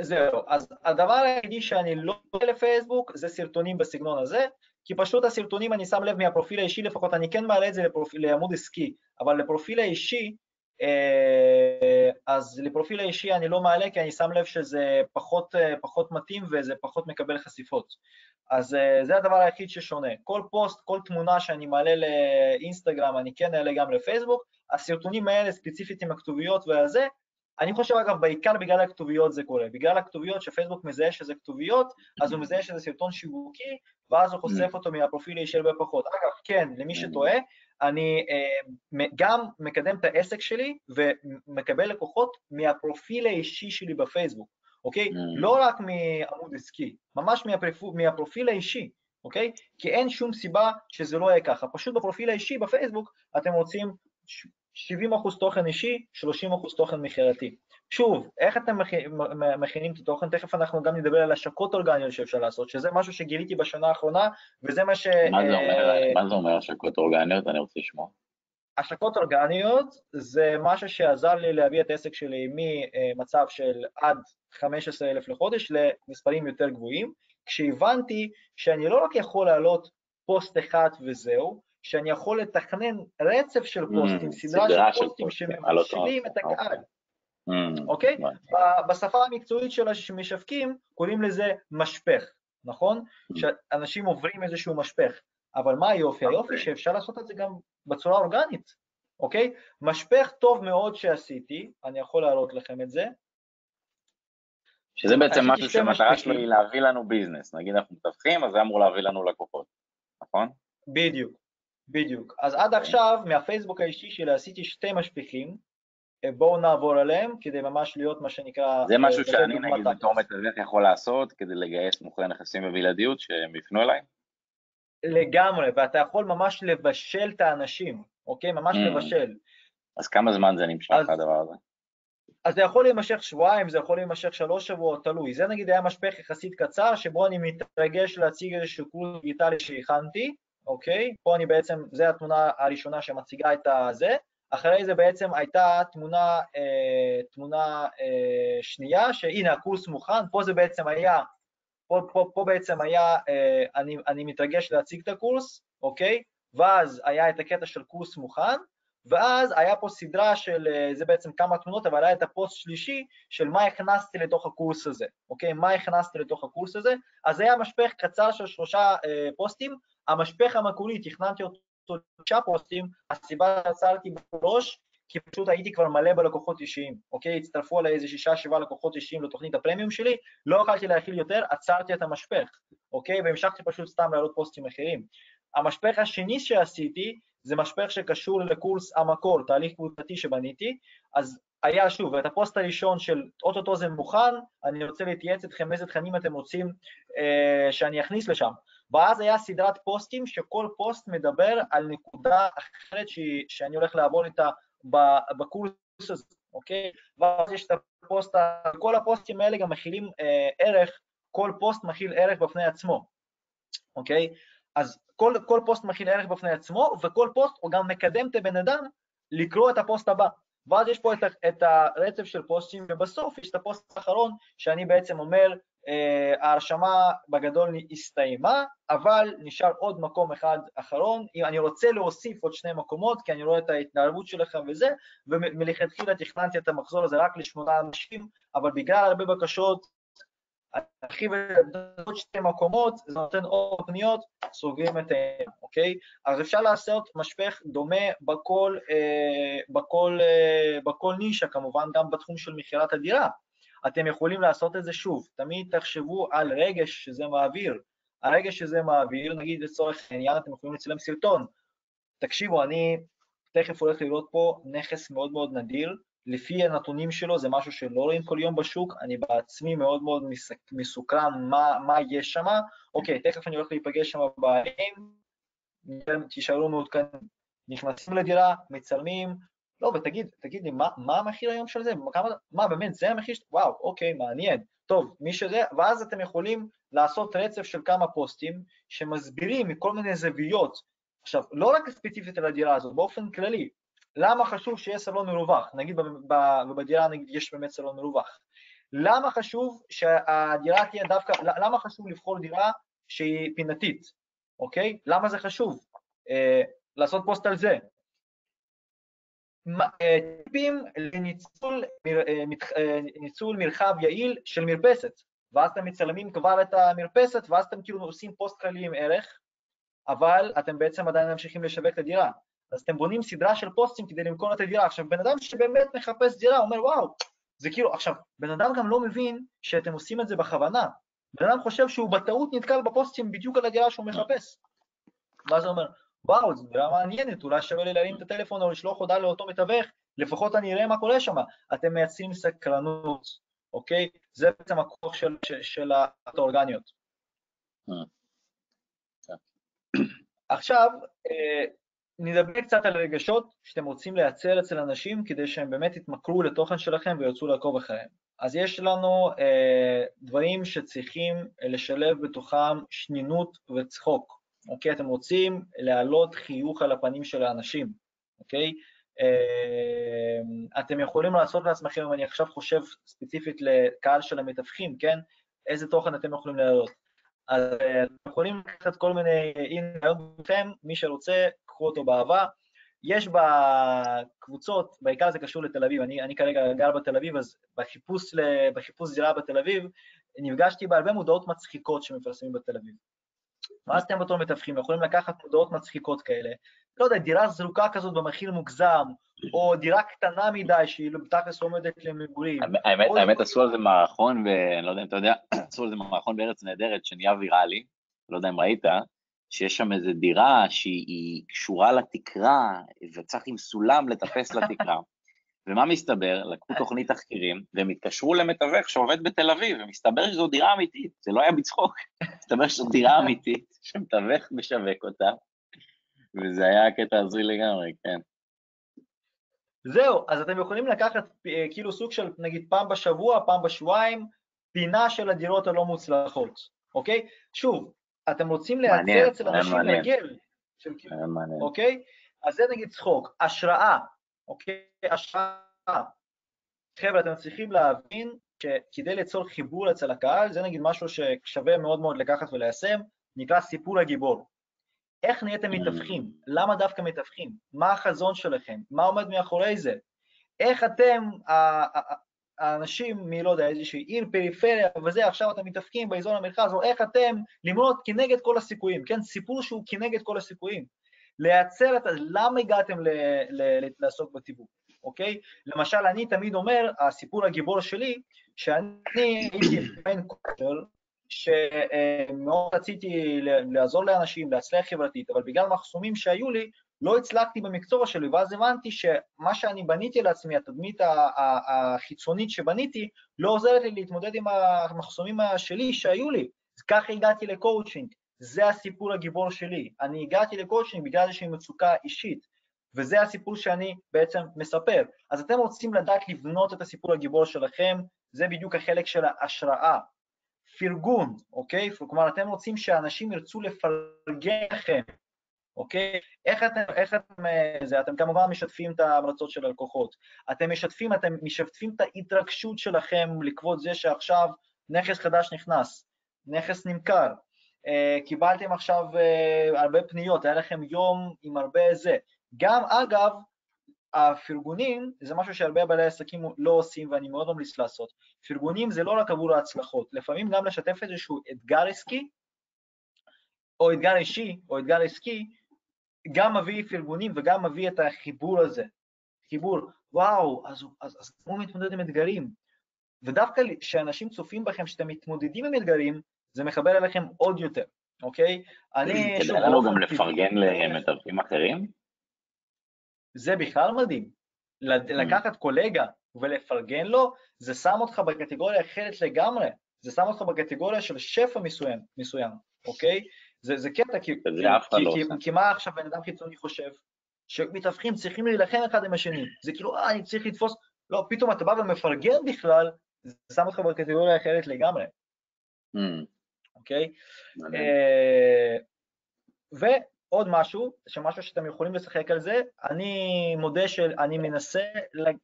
זהו, אז הדבר היחידי שאני לא עושה לפייסבוק זה סרטונים בסגנון הזה, כי פשוט הסרטונים אני שם לב מהפרופיל האישי לפחות, אני כן מעלה את זה לפרופיל, לעמוד עסקי, אבל לפרופיל האישי, אה, אז לפרופיל האישי אני לא מעלה כי אני שם לב שזה פחות, אה, פחות מתאים וזה פחות מקבל חשיפות. אז uh, זה הדבר היחיד ששונה. כל פוסט, כל תמונה שאני מעלה לאינסטגרם, אני כן אעלה גם לפייסבוק. הסרטונים האלה, ספציפית עם הכתוביות והזה, אני חושב אגב, בעיקר בגלל הכתוביות זה קורה. בגלל הכתוביות שפייסבוק מזהה שזה כתוביות, אז הוא מזהה שזה סרטון שיווקי, ואז הוא חושף אותו מהפרופיל האישי הרבה פחות. אגב, כן, למי שטועה, אני uh, גם מקדם את העסק שלי ומקבל לקוחות מהפרופיל האישי שלי בפייסבוק. אוקיי? Mm. לא רק מעמוד עסקי, ממש מהפרופיל, מהפרופיל האישי, אוקיי? כי אין שום סיבה שזה לא יהיה ככה. פשוט בפרופיל האישי בפייסבוק אתם רוצים 70% תוכן אישי, 30% תוכן מכירתי. שוב, איך אתם מכינים את התוכן? תכף אנחנו גם נדבר על השקות אורגניות שאפשר לעשות, שזה משהו שגיליתי בשנה האחרונה, וזה מה ש... מה זה אומר, אה, מה זה אומר השקות אורגניות? אני רוצה לשמוע. השקות אורגניות זה משהו שעזר לי להביא את העסק שלי ממצב של עד 15,000 לחודש למספרים יותר גבוהים, כשהבנתי שאני לא רק יכול להעלות פוסט אחד וזהו, שאני יכול לתכנן רצף של mm, פוסטים, mm, סדרה, סדרה של פוסטים שמבשלים את הקהל. אוקיי? Mm, okay? okay? בשפה המקצועית של המשווקים קוראים לזה משפך, נכון? Mm. שאנשים עוברים איזשהו משפך. אבל מה היופי? היופי אוקיי. שאפשר לעשות את זה גם בצורה אורגנית, אוקיי? משפך טוב מאוד שעשיתי, אני יכול להראות לכם את זה. שזה בעצם משהו שהמטרה שלו היא להביא לנו ביזנס, נגיד אנחנו מתווכים, אז זה אמור להביא לנו לקוחות, נכון? בדיוק, בדיוק. אז עד עכשיו, מהפייסבוק האישי שלי עשיתי שתי משפיכים, אה, בואו נעבור עליהם כדי ממש להיות מה שנקרא... זה משהו שאני נגיד בתור מתווך יכול לעשות כדי לגייס מוכרי נכסים בבלעדיות שהם יפנו אליי? לגמרי, ואתה יכול ממש לבשל את האנשים, אוקיי? ממש mm. לבשל. אז כמה זמן זה נמשך אז, הדבר הזה? אז זה יכול להימשך שבועיים, זה יכול להימשך שלוש שבועות, תלוי. זה נגיד היה משפך יחסית קצר, שבו אני מתרגש להציג איזשהו קורס דיגיטלי שהכנתי, אוקיי? פה אני בעצם, זו התמונה הראשונה שמציגה את הזה. אחרי זה בעצם הייתה תמונה, אה, תמונה אה, שנייה, שהנה הקורס מוכן, פה זה בעצם היה פה, פה, פה בעצם היה, אה, אני, אני מתרגש להציג את הקורס, אוקיי? ואז היה את הקטע של קורס מוכן, ואז היה פה סדרה של, אה, זה בעצם כמה תמונות, אבל היה את הפוסט שלישי של מה הכנסתי לתוך הקורס הזה, אוקיי? מה הכנסתי לתוך הקורס הזה? אז היה משפך קצר של שלושה אה, פוסטים, המשפך המקורי, תכננתי אותו שלושה פוסטים, הסיבה שעצרתי בראש, כי פשוט הייתי כבר מלא בלקוחות אישיים, אוקיי? הצטרפו עליי איזה שישה, שבעה לקוחות אישיים לתוכנית הפרמיום שלי, לא יכולתי להכיל יותר, עצרתי את המשפך, אוקיי? והמשכתי פשוט סתם להעלות פוסטים אחרים. המשפך השני שעשיתי, זה משפך שקשור לקורס המקור, תהליך קבוצתי שבניתי, אז היה שוב, את הפוסט הראשון של אוטוטו זה מוכן, אני רוצה להתייעץ אתכם איזה תכנים אתם רוצים אה, שאני אכניס לשם. ואז היה סדרת פוסטים שכל פוסט מדבר על נקודה אחרת ש, שאני הולך לעבור איתה בקורס הזה, אוקיי? ואז יש את הפוסט, כל הפוסטים האלה גם מכילים אה, ערך, כל פוסט מכיל ערך בפני עצמו, אוקיי? אז כל, כל פוסט מכיל ערך בפני עצמו, וכל פוסט הוא גם מקדם את הבן אדם לקרוא את הפוסט הבא. ואז יש פה את, את הרצף של פוסטים, ובסוף יש את הפוסט האחרון, שאני בעצם אומר, אה, ההרשמה בגדול הסתיימה, אבל נשאר עוד מקום אחד אחרון. אם אני רוצה להוסיף עוד שני מקומות, כי אני רואה את ההתנהלות שלכם וזה, ומלכתחילה תכננתי את המחזור הזה רק לשמונה אנשים, אבל בגלל הרבה בקשות, להרחיב את עוד שתי מקומות, זה נותן עוד פניות, סוגרים את ה... אוקיי? אז אפשר לעשות משפך דומה בכל, אה, בכל, אה, בכל נישה, כמובן גם בתחום של מכירת הדירה. אתם יכולים לעשות את זה שוב, תמיד תחשבו על רגש שזה מעביר. הרגש שזה מעביר, נגיד לצורך העניין, אתם יכולים לצלם סרטון. תקשיבו, אני תכף הולך לראות פה נכס מאוד מאוד נדיר, לפי הנתונים שלו זה משהו שלא רואים כל יום בשוק, אני בעצמי מאוד מאוד מסוקרן מה, מה יש שם, אוקיי, תכף אני הולך להיפגש שם בבעלים, תישארו מעודכנים, נכנסים לדירה, מצלמים, לא, ותגיד, תגיד לי, מה, מה המחיר היום של זה? כמה, מה, באמת, זה המחיר? וואו, אוקיי, מעניין. טוב, מי שזה, ואז אתם יכולים לעשות רצף של כמה פוסטים שמסבירים מכל מיני זוויות. עכשיו, לא רק ספציפית על הדירה הזאת, באופן כללי, למה חשוב שיהיה סלון מרווח? נגיד בדירה נגיד יש באמת סלון מרווח. למה חשוב שהדירה תהיה דווקא, למה חשוב לבחור דירה שהיא פינתית, אוקיי? למה זה חשוב? אה, לעשות פוסט על זה. אה, טיפים לניצול אה, אה, ניצול מרחב יעיל של מרפסת, ואז אתם מצלמים כבר את המרפסת, ואז אתם כאילו עושים פוסט כללי עם ערך, אבל אתם בעצם עדיין ממשיכים לשווק את הדירה. אז אתם בונים סדרה של פוסטים כדי למכור את הדירה. עכשיו, בן אדם שבאמת מחפש דירה אומר, וואו, זה כאילו, עכשיו, בן אדם גם לא מבין שאתם עושים את זה בכוונה. בן אדם חושב שהוא בטעות נתקל בפוסטים בדיוק על הדירה שהוא מחפש. ואז הוא אומר, וואו, זו דירה מעניינת, אולי שווה לי להרים את הטלפון או לשלוח הודעה לאותו מתווך, לפחות אני אראה מה קורה שם. אתם מייצרים סקרנות, אוקיי? זה בעצם הכוח של, של, של האורגניות. אה. עכשיו, אה, נדבר קצת על רגשות שאתם רוצים לייצר אצל אנשים כדי שהם באמת יתמכרו לתוכן שלכם וירצו לעקוב אחריהם. אז יש לנו אה, דברים שצריכים לשלב בתוכם שנינות וצחוק, אוקיי? אתם רוצים להעלות חיוך על הפנים של האנשים, אוקיי? אה, אתם יכולים לעשות לעצמכם, אם אני עכשיו חושב ספציפית לקהל של המתווכים, כן? איזה תוכן אתם יכולים להעלות. אז אה, אתם יכולים לקחת כל מיני, הנה, היום מי שרוצה, קחו אותו באהבה. יש בקבוצות, בעיקר זה קשור לתל אביב, אני, אני כרגע גר בתל אביב, אז בחיפוש, בחיפוש דירה בתל אביב, נפגשתי בהרבה מודעות מצחיקות שמפרסמים בתל אביב. ואז אתם בתור מתווכים יכולים לקחת מודעות מצחיקות כאלה, לא יודע, דירה זרוקה כזאת במחיר מוגזם, או דירה קטנה מדי שהיא לא בתכלס עומדת למגורים. האמת, עשו על זה מערכון, ואני לא יודע אם אתה יודע, עשו על זה מערכון בארץ נהדרת שנהיה ויראלי, לא יודע אם ראית, שיש שם איזו דירה שהיא קשורה לתקרה, וצריך עם סולם לטפס לתקרה. ומה מסתבר? לקחו תוכנית תחקירים, והם התקשרו למתווך שעובד בתל אביב, ומסתבר שזו דירה אמיתית, זה לא היה בצחוק, מסתבר שזו דירה אמיתית, שמתווך משווק אותה, וזה היה קטע הזוי לגמרי, כן. זהו, אז אתם יכולים לקחת אה, כאילו סוג של נגיד פעם בשבוע, פעם בשבועיים, פינה של הדירות הלא מוצלחות, אוקיי? שוב, אתם רוצים לייצר אצל אנשים רגל, אוקיי? אז זה נגיד צחוק, השראה, אוקיי? השראה. חבר'ה, אתם צריכים להבין שכדי ליצור חיבור אצל הקהל, זה נגיד משהו ששווה מאוד מאוד לקחת וליישם, נקרא סיפור הגיבור. איך נהייתם מתווכים? למה דווקא מתווכים? מה החזון שלכם? מה עומד מאחורי זה? איך אתם, האנשים מ, לא יודע, איזושהי עיר פריפריה וזה, עכשיו אתם מתאפקים באזור המרכז, או איך אתם למרות כנגד כל הסיכויים, כן? סיפור שהוא כנגד כל הסיכויים. לייצר את, למה הגעתם ל, ל, ל, לעסוק בתיווך, אוקיי? למשל, אני תמיד אומר, הסיפור הגיבור שלי, שאני הייתי בן קוטר, שמאוד רציתי לעזור לאנשים, להצליח חברתית, אבל בגלל מחסומים שהיו לי, לא הצלחתי במקצוע שלי, ואז הבנתי שמה שאני בניתי לעצמי, התדמית החיצונית שבניתי, לא עוזרת לי להתמודד עם המחסומים שלי שהיו לי. אז ככה הגעתי לקואוצ'ינג, זה הסיפור הגיבור שלי. אני הגעתי לקואוצ'ינג בגלל איזושהי מצוקה אישית, וזה הסיפור שאני בעצם מספר. אז אתם רוצים לדעת לבנות את הסיפור הגיבור שלכם, זה בדיוק החלק של ההשראה. פרגון, אוקיי? כלומר, אתם רוצים שאנשים ירצו לפרגן לכם, אוקיי? איך אתם, איך אתם, אה, זה, אתם כמובן משתפים את ההמלצות של הלקוחות. אתם משתפים, אתם משתפים את ההתרגשות שלכם לכבוד זה שעכשיו נכס חדש נכנס, נכס נמכר, אה, קיבלתם עכשיו אה, הרבה פניות, היה לכם יום עם הרבה זה. גם, אגב, הפרגונים זה משהו שהרבה בעלי עסקים לא עושים ואני מאוד ממליץ לעשות. פרגונים זה לא רק עבור ההצלחות, לפעמים גם לשתף איזשהו אתגר עסקי, או אתגר אישי, או אתגר עסקי, גם מביא פרגונים וגם מביא את החיבור הזה. חיבור, וואו, אז, אז, אז הוא מתמודד עם אתגרים. ודווקא כשאנשים צופים בכם שאתם מתמודדים עם אתגרים, זה מחבר אליכם עוד יותר, אוקיי? אני... כדאי לנו גם לפרגן למתווכים אחרים? זה בכלל מדהים. Mm. לקחת קולגה ולפרגן לו, זה שם אותך בקטגוריה אחרת לגמרי. זה שם אותך בקטגוריה של שפע מסוים, מסוים אוקיי? זה, זה קטע, כי, כי, לא כי, כי מה עכשיו בן אדם חיצוני חושב? שמתווכים צריכים להילחם אחד עם השני. זה כאילו, אה, אני צריך לתפוס... לא, פתאום אתה בא ומפרגן בכלל, זה שם אותך בקטגוריה אחרת לגמרי. Mm. אוקיי? אה, ועוד משהו, שמשהו שאתם יכולים לשחק על זה, אני מודה שאני מנסה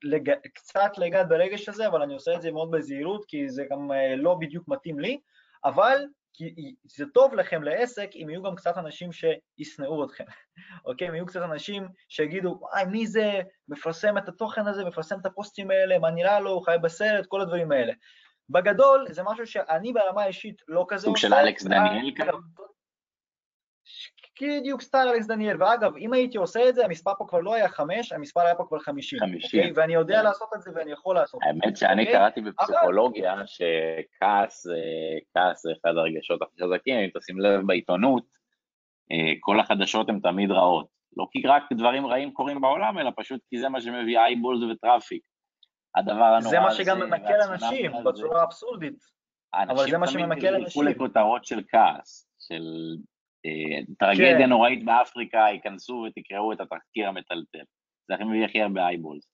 לג... קצת לגעת ברגש הזה, אבל אני עושה את זה מאוד בזהירות, כי זה גם אה, לא בדיוק מתאים לי, אבל כי זה טוב לכם לעסק אם יהיו גם קצת אנשים שישנאו אתכם, אוקיי? אם יהיו קצת אנשים שיגידו, וואי, מי זה מפרסם את התוכן הזה, מפרסם את הפוסטים האלה, מה נראה לו, חי בסרט, כל הדברים האלה. בגדול, זה משהו שאני ברמה האישית לא כזה סוג של אלכס דניאל כזה? בדיוק אלכס דניאל, ואגב, אם הייתי עושה את זה, המספר פה כבר לא היה חמש, המספר היה פה כבר חמישים. חמישים. אוקיי? ואני יודע לעשות את זה ואני יכול לעשות את זה. האמת שאני אוקיי? קראתי בפסיכולוגיה שכעס כעס זה אחד הרגשות הכי חזקים, אם תשים לב בעיתונות, אה, כל החדשות הן תמיד רעות. לא כי רק דברים רעים קורים בעולם, אלא פשוט כי זה מה שמביא eyeballs ו traffic. הדבר הנורא זה מה שגם ממכר אנשים בצורה אבסורדית. אבל זה מה שממכר אנשים. אנשים תמיד ילכו לכותרות של כעס, של אה, טרגדיה כן. נוראית באפריקה, ייכנסו ותקראו את התחקיר המטלטל. זה הכי מביא הכי הרבה eyeballs.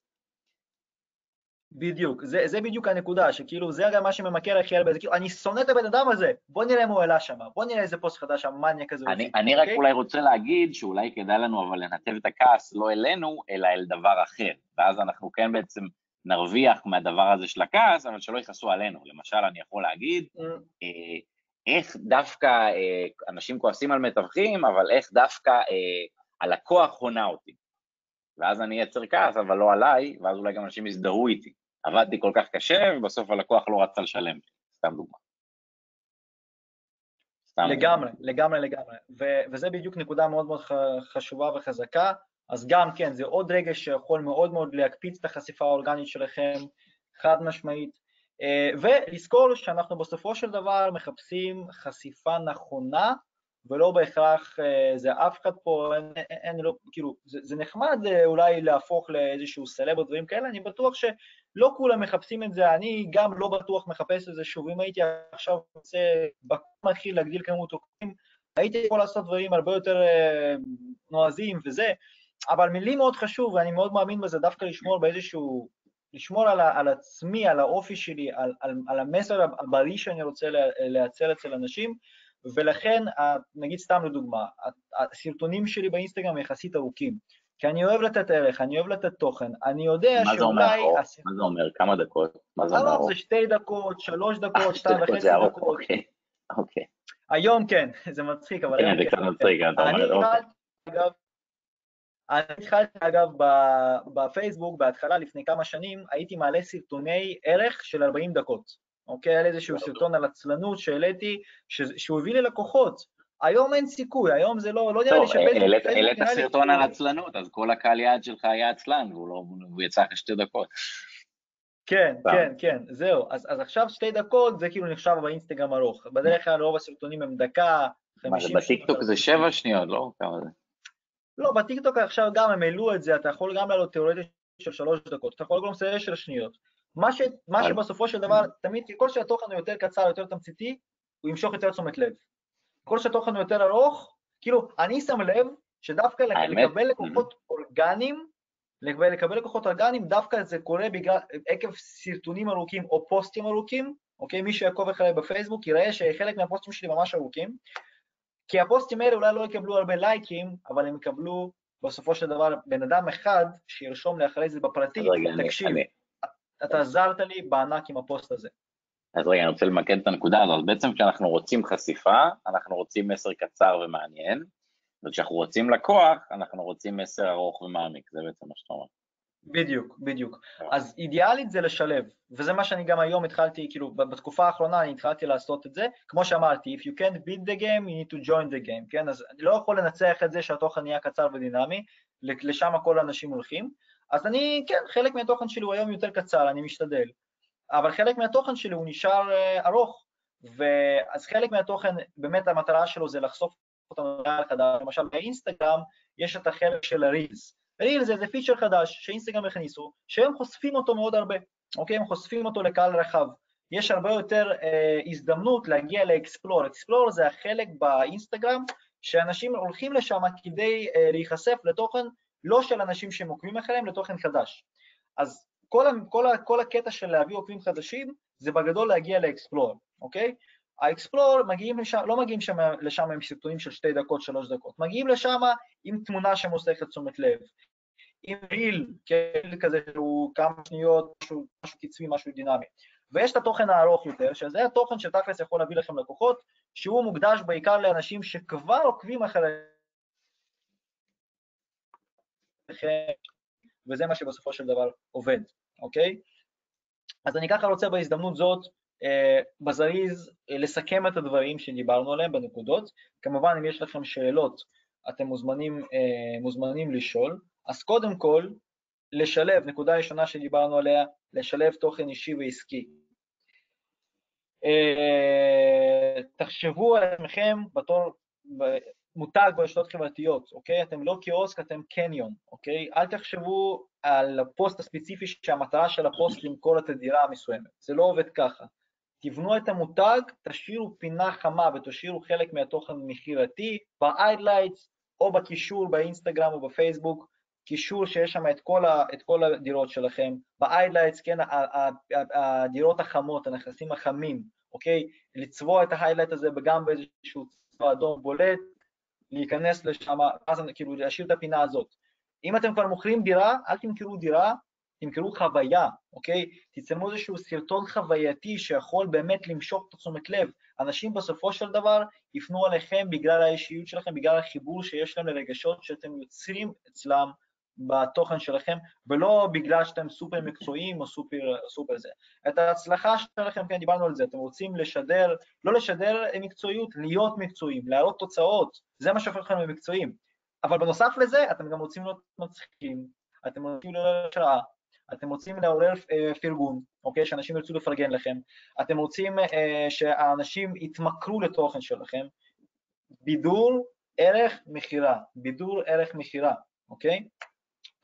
בדיוק, זה, זה בדיוק הנקודה, שכאילו זה גם מה שממכר הכי הרבה, זה כאילו, אני שונא את הבן אדם הזה, בוא נראה מה הוא העלה שם, בוא נראה איזה פוסט חדש המאניה כזה. אני, אני רק אוקיי? אולי רוצה להגיד שאולי כדאי לנו אבל לנתב את הכעס לא אלינו, אלא אל דבר אחר, ואז אנחנו כן בעצם נרוויח מהדבר הזה של הכעס, אבל שלא יכעסו עלינו. למשל, אני יכול להגיד, mm. אה, איך דווקא, אה, אנשים כועסים על מתווכים, אבל איך דווקא אה, הלקוח הונה אותי. ואז אני אייצר כעס, אבל לא עליי, ואז אולי גם אנשים יזדהו איתי. עבדתי כל כך קשה, ובסוף הלקוח לא רצה לשלם. סתם דוגמה. סתם לגמרי, דוגמה. לגמרי, לגמרי. ו- וזה בדיוק נקודה מאוד מאוד חשובה וחזקה. אז גם כן, זה עוד רגע שיכול מאוד מאוד להקפיץ את החשיפה האורגנית שלכם, חד משמעית. אה, ולזכור שאנחנו בסופו של דבר מחפשים חשיפה נכונה, ולא בהכרח אה, זה אף אחד פה, אין, אין, אין לא, כאילו, זה, זה נחמד אה, אולי להפוך לאיזשהו סלב או דברים כאלה, אני בטוח שלא כולם מחפשים את זה, אני גם לא בטוח מחפש את זה, שוב, אם הייתי עכשיו רוצה בקום מתחיל להגדיל כמות עוקבים, הייתי יכול לעשות דברים הרבה יותר נועזים וזה, אבל מילים מאוד חשוב, ואני מאוד מאמין בזה, דווקא לשמור באיזשהו, לשמור על, על עצמי, על האופי שלי, על, על, על המסר הבריא שאני רוצה לייצר אצל אנשים, ולכן, נגיד סתם לדוגמה, הסרטונים שלי באינסטגרם יחסית ארוכים, כי אני אוהב לתת ערך, אני אוהב לתת תוכן, אני יודע מה שאולי... מה הסרט... זה אומר? כמה דקות? מה זה אומר? זה שתי דקות, שלוש דקות, שתיים וחצי דקות. אוקיי, אוקיי. היום כן, זה מצחיק, אבל... כן, זה קצת מצחיק, אתה אומר, אוקיי. אני התחלתי אגב בפייסבוק בהתחלה לפני כמה שנים, הייתי מעלה סרטוני ערך של 40 דקות, אוקיי? היה איזשהו סרטון על עצלנות שהעליתי, שהוא הביא לי לקוחות. היום אין סיכוי, היום זה לא, לא נראה לי. טוב, העלית סרטון על עצלנות, אז כל הקהל יעד שלך היה עצלן, והוא לא, יצא אחרי שתי דקות. כן, כן, כן, זהו. אז, אז עכשיו שתי דקות זה כאילו נחשב באינסטגרם ארוך. בדרך כלל רוב הסרטונים הם דקה, חמישים שניות. בטיקטוק זה שבע שניות, לא? כמה זה? לא, בטיקטוק עכשיו גם הם העלו את זה, אתה יכול גם לעלות תיאורטית של שלוש דקות, אתה יכול גם לעשות עשר שניות. מה, ש, מה שבסופו של דבר, תמיד, ככל שהתוכן הוא יותר קצר, יותר תמציתי, הוא ימשוך יותר תשומת לב. ככל שהתוכן הוא יותר ארוך, כאילו, אני שם לב שדווקא לקבל לקוחות אורגניים, לקבל, לקבל לקוחות אורגניים, דווקא זה קורה בגלל, עקב סרטונים ארוכים או פוסטים ארוכים, אוקיי? מי שיעקוב אחריי בפייסבוק יראה שחלק מהפוסטים שלי ממש ארוכים, כי הפוסטים האלה אולי לא יקבלו הרבה לייקים, אבל הם יקבלו בסופו של דבר בן אדם אחד שירשום לי אחרי זה בפרטי, תקשיב, אני, אתה עזרת לי בענק עם הפוסט הזה. אז רגע, אני רוצה למקד את הנקודה הזאת. בעצם כשאנחנו רוצים חשיפה, אנחנו רוצים מסר קצר ומעניין, וכשאנחנו רוצים לקוח, אנחנו רוצים מסר ארוך ומעמיק, זה בעצם מה שאתה אומר. בדיוק, בדיוק. אז אידיאלית זה לשלב, וזה מה שאני גם היום התחלתי, כאילו בתקופה האחרונה אני התחלתי לעשות את זה, כמו שאמרתי, if you can't beat the game, you need to join the game, כן? אז אני לא יכול לנצח את זה שהתוכן נהיה קצר ודינמי, לשם כל האנשים הולכים, אז אני, כן, חלק מהתוכן שלי הוא היום יותר קצר, אני משתדל, אבל חלק מהתוכן שלי הוא נשאר uh, ארוך, ואז חלק מהתוכן, באמת המטרה שלו זה לחשוף אותנו חדש, למשל באינסטגרם יש את החלק של הרילס, ריל זה איזה פיצ'ר חדש שאינסטגרם הכניסו, שהם חושפים אותו מאוד הרבה, אוקיי? הם חושפים אותו לקהל רחב. יש הרבה יותר אה, הזדמנות להגיע לאקספלור. אקספלור זה החלק באינסטגרם שאנשים הולכים לשם כדי אה, להיחשף לתוכן לא של אנשים שהם עוקבים אחריהם, לתוכן חדש. אז כל, כל, כל הקטע של להביא עוקבים חדשים זה בגדול להגיע לאקספלור, אוקיי? האקספלור מגיעים לשם, לא מגיעים שם, לשם עם סרטונים של שתי דקות, שלוש דקות, מגיעים לשם עם תמונה שמוסכת תשומת לב, עם ריל, כן, כזה שהוא כמה שניות, משהו, משהו קצבי, משהו דינמי. ויש את התוכן הארוך יותר, שזה התוכן שתכלס יכול להביא לכם לקוחות, שהוא מוקדש בעיקר לאנשים שכבר עוקבים אחרי... וזה מה שבסופו של דבר עובד, אוקיי? אז אני ככה רוצה בהזדמנות זאת בזריז אה, לסכם את הדברים שדיברנו עליהם בנקודות. כמובן, אם יש לכם שאלות, אתם מוזמנים, אה, מוזמנים לשאול. אז קודם כל, לשלב, נקודה ראשונה שדיברנו עליה, לשלב תוכן אישי ועסקי. תחשבו על עצמכם בתור מותג ברשתות חברתיות, אוקיי? אתם לא קיוסק, אתם קניון, אוקיי? אל תחשבו על הפוסט הספציפי שהמטרה של הפוסט למכור את הדירה המסוימת, זה לא עובד ככה. תבנו את המותג, תשאירו פינה חמה ותשאירו חלק מהתוכן מכירתי ב-highlights או בקישור באינסטגרם או בפייסבוק, קישור שיש שם את כל, ה, את כל הדירות שלכם, ב-highlights, כן, הדירות החמות, הנכסים החמים, אוקיי? לצבוע את ה-highlight הזה גם באיזשהו צבע אדום בולט, להיכנס לשם, אז כאילו להשאיר את הפינה הזאת. אם אתם כבר מוכרים דירה, אל תמכרו דירה תמכרו חוויה, אוקיי? תצלמו איזשהו סרטון חווייתי שיכול באמת למשוך את תשומת לב. אנשים בסופו של דבר יפנו עליכם בגלל האישיות שלכם, בגלל החיבור שיש להם לרגשות שאתם יוצרים אצלם בתוכן שלכם, ולא בגלל שאתם סופר מקצועיים או סופר, סופר זה. את ההצלחה שלכם, כן, דיברנו על זה, אתם רוצים לשדר, לא לשדר מקצועיות, להיות מקצועיים, להראות תוצאות, זה מה שהופך אתכם למקצועיים. אבל בנוסף לזה, אתם גם רוצים להיות מצחיקים, אתם רוצים להיות השראה, אתם רוצים לעורר אה, פרגון, אוקיי? שאנשים ירצו לפרגן לכם, אתם רוצים אה, שהאנשים יתמכרו לתוכן שלכם, בידור ערך מכירה, בידור ערך מכירה, אוקיי?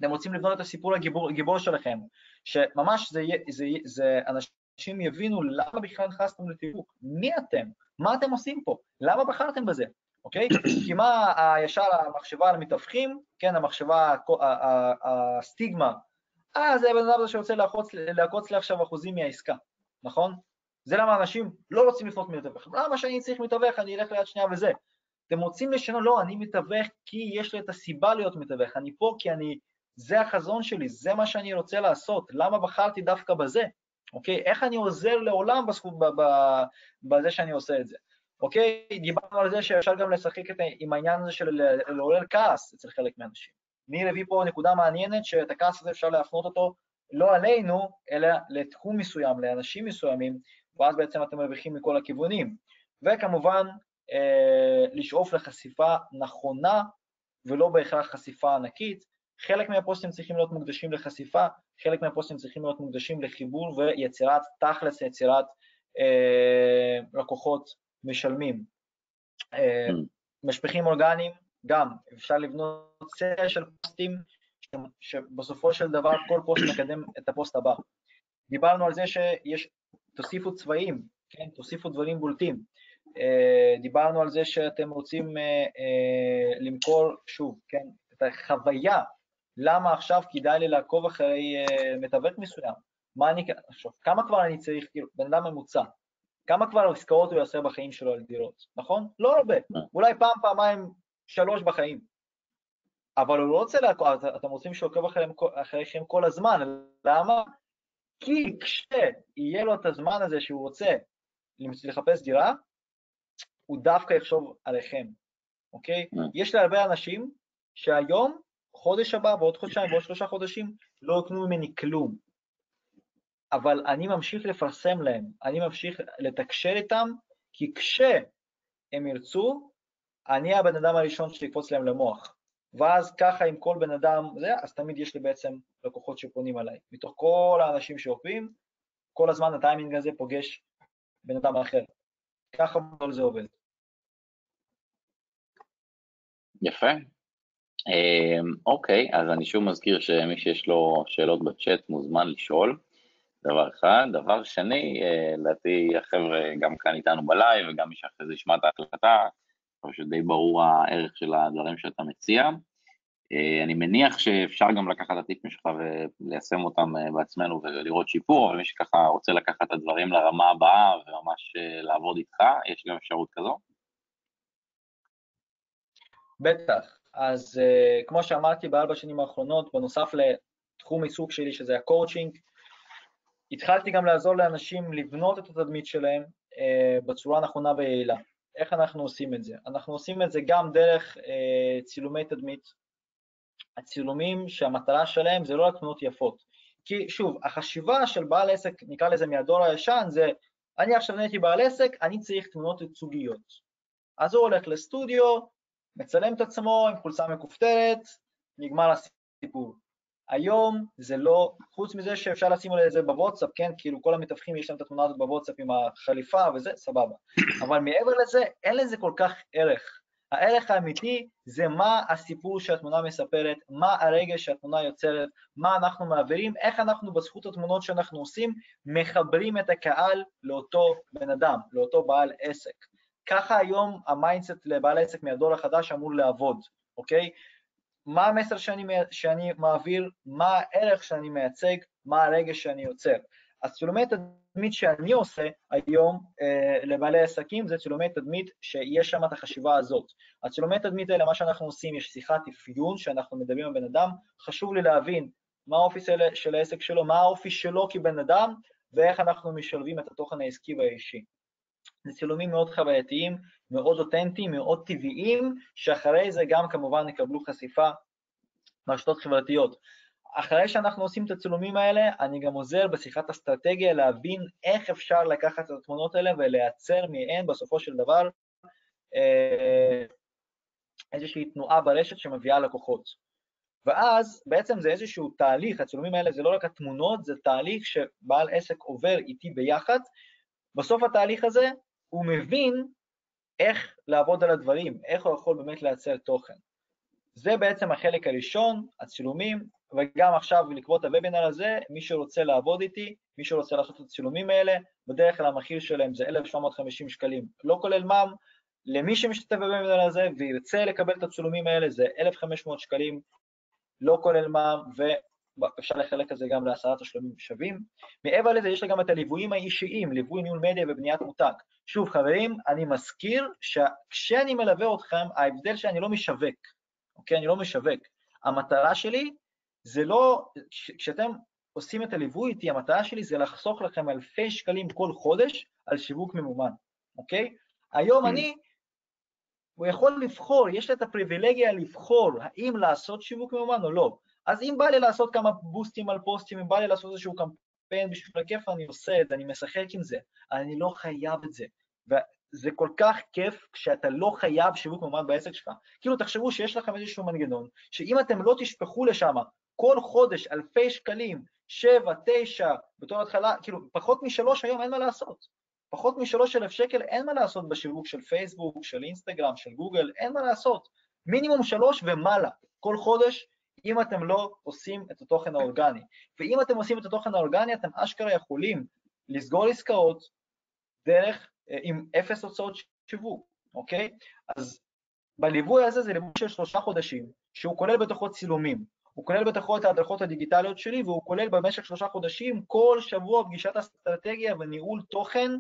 אתם רוצים לבנות את הסיפור הגיבור, הגיבור שלכם, שממש זה, זה, זה אנשים יבינו למה בכלל נכנסתם לתיווך, מי אתם, מה אתם עושים פה, למה בחרתם בזה, אוקיי? כי מה ישר המחשבה על המתווכים, כן, המחשבה, הסטיגמה אה, זה הבן אדם הזה שרוצה לעקוץ, לי עכשיו אחוזים מהעסקה, נכון? זה למה אנשים לא רוצים לפנות מתווך. למה שאני צריך מתווך, אני אלך ליד שנייה וזה. אתם רוצים לשנות, לא, אני מתווך כי יש לי את הסיבה להיות מתווך, אני פה כי אני, זה החזון שלי, זה מה שאני רוצה לעשות, למה בחרתי דווקא בזה, אוקיי? איך אני עוזר לעולם בזכות, בזה שאני עושה את זה. אוקיי? דיברנו על זה שאפשר גם לשחק עם העניין הזה של לעורר כעס אצל חלק מהאנשים. ניר הביא פה נקודה מעניינת, שאת הכעס הזה אפשר להפנות אותו לא עלינו, אלא לתחום מסוים, לאנשים מסוימים, ואז בעצם אתם מרוויחים מכל הכיוונים. וכמובן, אה, לשאוף לחשיפה נכונה ולא בהכרח חשיפה ענקית. חלק מהפוסטים צריכים להיות מוקדשים לחשיפה, חלק מהפוסטים צריכים להיות מוקדשים לחיבור ויצירת, תכלס יצירת אה, לקוחות משלמים. אה, mm. משפיכים אורגניים, גם, אפשר לבנות סרט של פוסטים שבסופו של דבר כל פוסט מקדם את הפוסט הבא. דיברנו על זה שיש, תוסיפו צבעים, כן, תוסיפו דברים בולטים. אה, דיברנו על זה שאתם רוצים אה, אה, למכור, שוב, כן, את החוויה, למה עכשיו כדאי לי לעקוב אחרי מתווך מסוים. מה אני, עכשיו, כמה כבר אני צריך, כאילו, בן אדם ממוצע, כמה כבר עסקאות הוא יעשה בחיים שלו על דירות, נכון? לא הרבה, אולי פעם, פעמיים, שלוש בחיים. אבל הוא לא רוצה לעקוב, אתם רוצים שעוקב אחריכם כל הזמן, למה? כי כשיהיה לו את הזמן הזה שהוא רוצה לחפש דירה, הוא דווקא יחשוב עליכם, אוקיי? Mm. יש להרבה אנשים שהיום, חודש הבא, בעוד חודשיים, בעוד שלושה חודשים, לא יקנו ממני כלום. אבל אני ממשיך לפרסם להם, אני ממשיך לתקשר איתם, כי כשהם ירצו, אני הבן אדם הראשון שיקפוץ להם למוח. ואז ככה עם כל בן אדם, זה, אז תמיד יש לי בעצם לקוחות שפונים עליי. מתוך כל האנשים שעוקבים, כל הזמן הטיימינג הזה פוגש בן אדם אחר. ככה כל זה עובד. יפה. אמ, אוקיי, אז אני שוב מזכיר שמי שיש לו שאלות בצ'אט מוזמן לשאול, דבר אחד. דבר שני, אה, לדעתי החבר'ה גם כאן איתנו בלייב וגם מי שאחרי זה ישמע את ההקלטה, חושב שדי ברור הערך של הדברים שאתה מציע. אה, אני מניח שאפשר גם לקחת את הטיפים שלך וליישם אותם אה, בעצמנו ולראות שיפור, אבל מי שככה רוצה לקחת את הדברים לרמה הבאה וממש אה, לעבוד איתך, יש גם אפשרות כזו? בטח. אז כמו שאמרתי בארבע שנים האחרונות, בנוסף לתחום עיסוק שלי, שזה הקואוצ'ינג, התחלתי גם לעזור לאנשים לבנות את התדמית שלהם בצורה נכונה ויעילה. איך אנחנו עושים את זה? אנחנו עושים את זה גם דרך אה, צילומי תדמית. הצילומים שהמטרה שלהם זה לא רק תמונות יפות. כי שוב, החשיבה של בעל עסק, נקרא לזה מהדור הישן, זה אני עכשיו נהייתי בעל עסק, אני צריך תמונות ייצוגיות. אז הוא הולך לסטודיו, מצלם את עצמו עם חולצה מכופתרת, נגמר הסיפור. היום זה לא, חוץ מזה שאפשר לשים על זה בוואטסאפ, כן, כאילו כל המתווכים יש להם את התמונה הזאת בוואטסאפ עם החליפה וזה, סבבה. אבל מעבר לזה, אין לזה כל כך ערך. הערך האמיתי זה מה הסיפור שהתמונה מספרת, מה הרגש שהתמונה יוצרת, מה אנחנו מעבירים, איך אנחנו בזכות התמונות שאנחנו עושים מחברים את הקהל לאותו בן אדם, לאותו בעל עסק. ככה היום ה mindset לבעל עסק מהדור החדש אמור לעבוד, אוקיי? מה המסר שאני, שאני מעביר, מה הערך שאני מייצג, מה הרגש שאני יוצר. אז צילומי תדמית שאני עושה היום אה, לבעלי עסקים זה צילומי תדמית שיש שם את החשיבה הזאת. הצילומי תדמית האלה, מה שאנחנו עושים, יש שיחת אפיון שאנחנו מדברים עם בן אדם, חשוב לי להבין מה האופי של העסק שלו, מה האופי שלו כבן אדם, ואיך אנחנו משלבים את התוכן העסקי והאישי. זה צילומים מאוד חווייתיים, מאוד אותנטיים, מאוד טבעיים, שאחרי זה גם כמובן יקבלו חשיפה ברשתות חברתיות. אחרי שאנחנו עושים את הצילומים האלה, אני גם עוזר בשיחת אסטרטגיה להבין איך אפשר לקחת את התמונות האלה ולייצר מהן בסופו של דבר אה, איזושהי תנועה ברשת שמביאה לקוחות. ואז בעצם זה איזשהו תהליך, הצילומים האלה זה לא רק התמונות, זה תהליך שבעל עסק עובר איתי ביחד. בסוף התהליך הזה הוא מבין איך לעבוד על הדברים, איך הוא יכול באמת לייצר תוכן. זה בעצם החלק הראשון, הצילומים, וגם עכשיו לקרוא הוובינר הזה, מי שרוצה לעבוד איתי, מי שרוצה לעשות את הצילומים האלה, בדרך כלל המחיר שלהם זה 1,750 שקלים, לא כולל מע"מ, למי שמשתתף בוובינר הזה וירצה לקבל את הצילומים האלה זה 1,500 שקלים, לא כולל מע"מ, ואפשר לחלק את זה גם לעשרה תשלומים שווים. מעבר לזה יש לי גם את הליוויים האישיים, ליווי ניהול מדיה ובניית מותג. שוב חברים, אני מזכיר שכשאני מלווה אתכם, ההבדל שאני לא משווק, אוקיי? אני לא משווק. המטרה שלי זה לא, כשאתם עושים את הליווי איתי, המטרה שלי זה לחסוך לכם אלפי שקלים כל חודש על שיווק ממומן, אוקיי? היום אני, הוא יכול לבחור, יש לי את הפריבילגיה לבחור האם לעשות שיווק ממומן או לא. אז אם בא לי לעשות כמה בוסטים על פוסטים, אם בא לי לעשות איזשהו קמפיין בשביל הכיף, אני עושה את זה, אני משחק עם זה, אני לא חייב את זה. וזה כל כך כיף כשאתה לא חייב שיווק ממומן בעסק שלך. כאילו, תחשבו שיש לכם איזשהו מנגנון, שאם אתם לא תשפכו לשם כל חודש אלפי שקלים, שבע, תשע, בתור התחלה, כאילו, פחות משלוש היום אין מה לעשות. פחות משלוש אלף שקל אין מה לעשות בשיווק של פייסבוק, של אינסטגרם, של גוגל, אין מה לעשות. מינימום שלוש ומעלה כל חודש, אם אתם לא עושים את התוכן האורגני. ואם אתם עושים את התוכן האורגני, אתם אשכרה יכולים לסגור עסקאות דרך, אה, עם אפס הוצאות שיווק, אוקיי? אז בליווי הזה זה ליווי של שלושה חודשים, שהוא כולל בתוכו צילומים, הוא כולל בתוכו את ההדרכות הדיגיטליות שלי, והוא כולל במשך שלושה חודשים כל שבוע פגישת אסטרטגיה וניהול תוכן,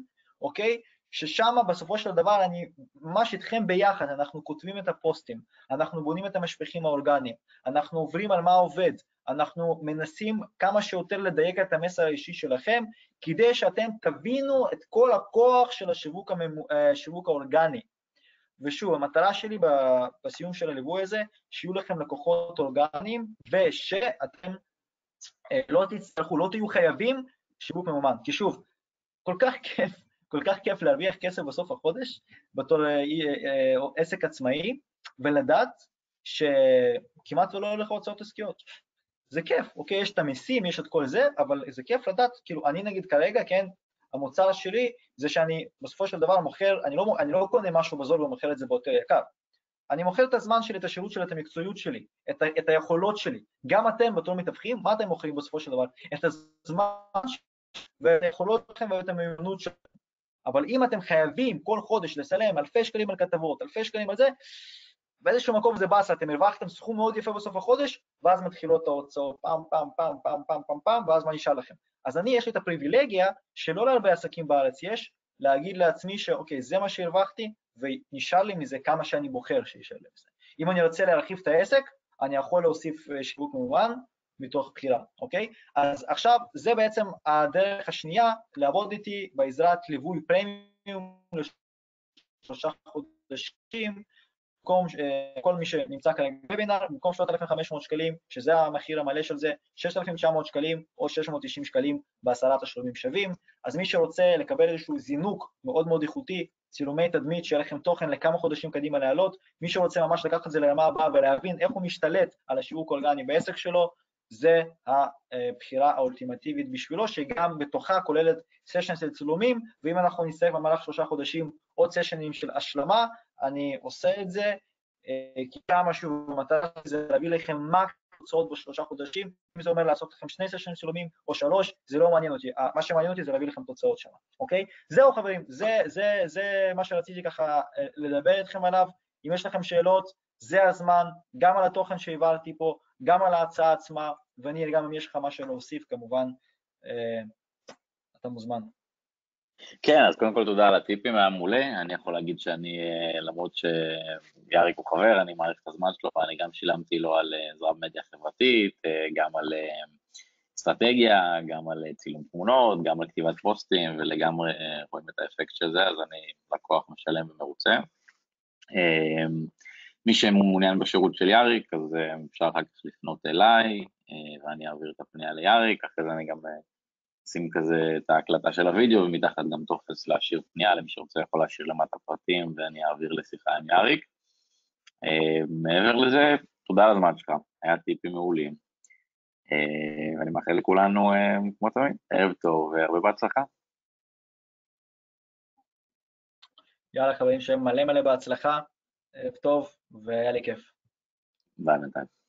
אוקיי? ששם בסופו של דבר אני ממש איתכם ביחד, אנחנו כותבים את הפוסטים, אנחנו בונים את המשפחים האורגניים, אנחנו עוברים על מה עובד, אנחנו מנסים כמה שיותר לדייק את המסר האישי שלכם, כדי שאתם תבינו את כל הכוח של השיווק, אה, השיווק האורגני. ושוב, המטרה שלי בסיום של הליווי הזה, שיהיו לכם לקוחות אורגניים, ושאתם אה, לא תצטרכו, לא תהיו חייבים שיווק ממומן. כי שוב, כל כך כיף כל כך כיף להרוויח כסף בסוף החודש בתור אה, אה, עסק עצמאי, ולדעת שכמעט ולא הולך להוצאות עסקיות. זה כיף, אוקיי, יש את המיסים, יש את כל זה, אבל זה כיף לדעת, כאילו, אני נגיד כרגע, כן, המוצר שלי זה שאני בסופו של דבר מוכר, אני לא, אני לא קונה משהו בזול ומוכר את זה ביותר יקר. אני מוכר את הזמן שלי, את השירות שלי, את המקצועיות שלי, את, ה, את היכולות שלי. גם אתם בתור מתווכים, מה אתם מוכרים בסופו של דבר? את הזמן ואת היכולות שלכם ואת המיומנות שלכם. אבל אם אתם חייבים כל חודש לסלם אלפי שקלים על כתבות, אלפי שקלים על זה, באיזשהו מקום זה באסה, אתם הרווחתם סכום מאוד יפה בסוף החודש, ואז מתחילות ההוצאות פעם, פעם, פעם, פעם, פעם, פעם, פעם, ואז מה נשאר לכם? אז אני, יש לי את הפריבילגיה שלא להרבה עסקים בארץ יש, להגיד לעצמי שאוקיי, זה מה שהרווחתי, ונשאר לי מזה כמה שאני בוחר שישאר מזה. אם אני רוצה להרחיב את העסק, אני יכול להוסיף אה, שיווק ממומן, מתוך בחירה, אוקיי? אז עכשיו, זה בעצם הדרך השנייה לעבוד איתי בעזרת ליווי פרמיום לשלושה חודשים, במקום, כל מי שנמצא כרגע בבינר, במקום 3,500 שקלים, שזה המחיר המלא של זה, 6,900 שקלים או 690 שקלים בעשרה תשלומים שווים. אז מי שרוצה לקבל איזשהו זינוק מאוד מאוד איכותי, צילומי תדמית, שיהיה לכם תוכן לכמה חודשים קדימה לעלות, מי שרוצה ממש לקחת את זה לרמה הבאה ולהבין איך הוא משתלט על השיווק אורגני בעסק שלו, זה הבחירה האולטימטיבית בשבילו, שגם בתוכה כוללת סשן של צילומים, ואם אנחנו נצטרך במהלך שלושה חודשים עוד סשנים של השלמה, אני עושה את זה, אה, כי כמה שוב, המטרה זה להביא לכם מה תוצאות בשלושה חודשים, אם זה אומר לעשות לכם שני סשנים צילומים או שלוש, זה לא מעניין אותי, מה שמעניין אותי זה להביא לכם תוצאות שם, אוקיי? זהו חברים, זה, זה, זה מה שרציתי ככה אה, לדבר איתכם עליו, אם יש לכם שאלות, זה הזמן, גם על התוכן שהעברתי פה, גם על ההצעה עצמה, ואני גם אם יש לך משהו להוסיף, כמובן, אה, אתה מוזמן. כן, אז קודם כל תודה על הטיפים, היה מעולה. אני יכול להגיד שאני, אה, למרות שיאריק הוא חבר, אני מעריך את הזמן שלו, ואני גם שילמתי לו על אה, עזרה במדיה חברתית, גם על אסטרטגיה, גם על צילום תמונות, גם על כתיבת פוסטים, ולגמרי רואים את האפקט של זה, אז אני לקוח משלם ומרוצה. מי שמעוניין בשירות של יאריק, אז אפשר אחר כך לפנות אליי, אה, ואני אעביר את הפנייה ליאריק, אחרי זה אני גם אה, אשים כזה את ההקלטה של הוידאו, ומתחת גם טופס להשאיר פנייה, למי שרוצה יכול להשאיר למטה פרטים, ואני אעביר לשיחה עם יאריק. אה, מעבר לזה, תודה על הזמן שלך, היה טיפים מעולים. ואני מאחל לכולנו, כמו תמיד, ערב טוב והרבה בהצלחה. יאללה חברים, שיהיה מלא מלא בהצלחה, ערב טוב והיה לי כיף. ביי בינתיים.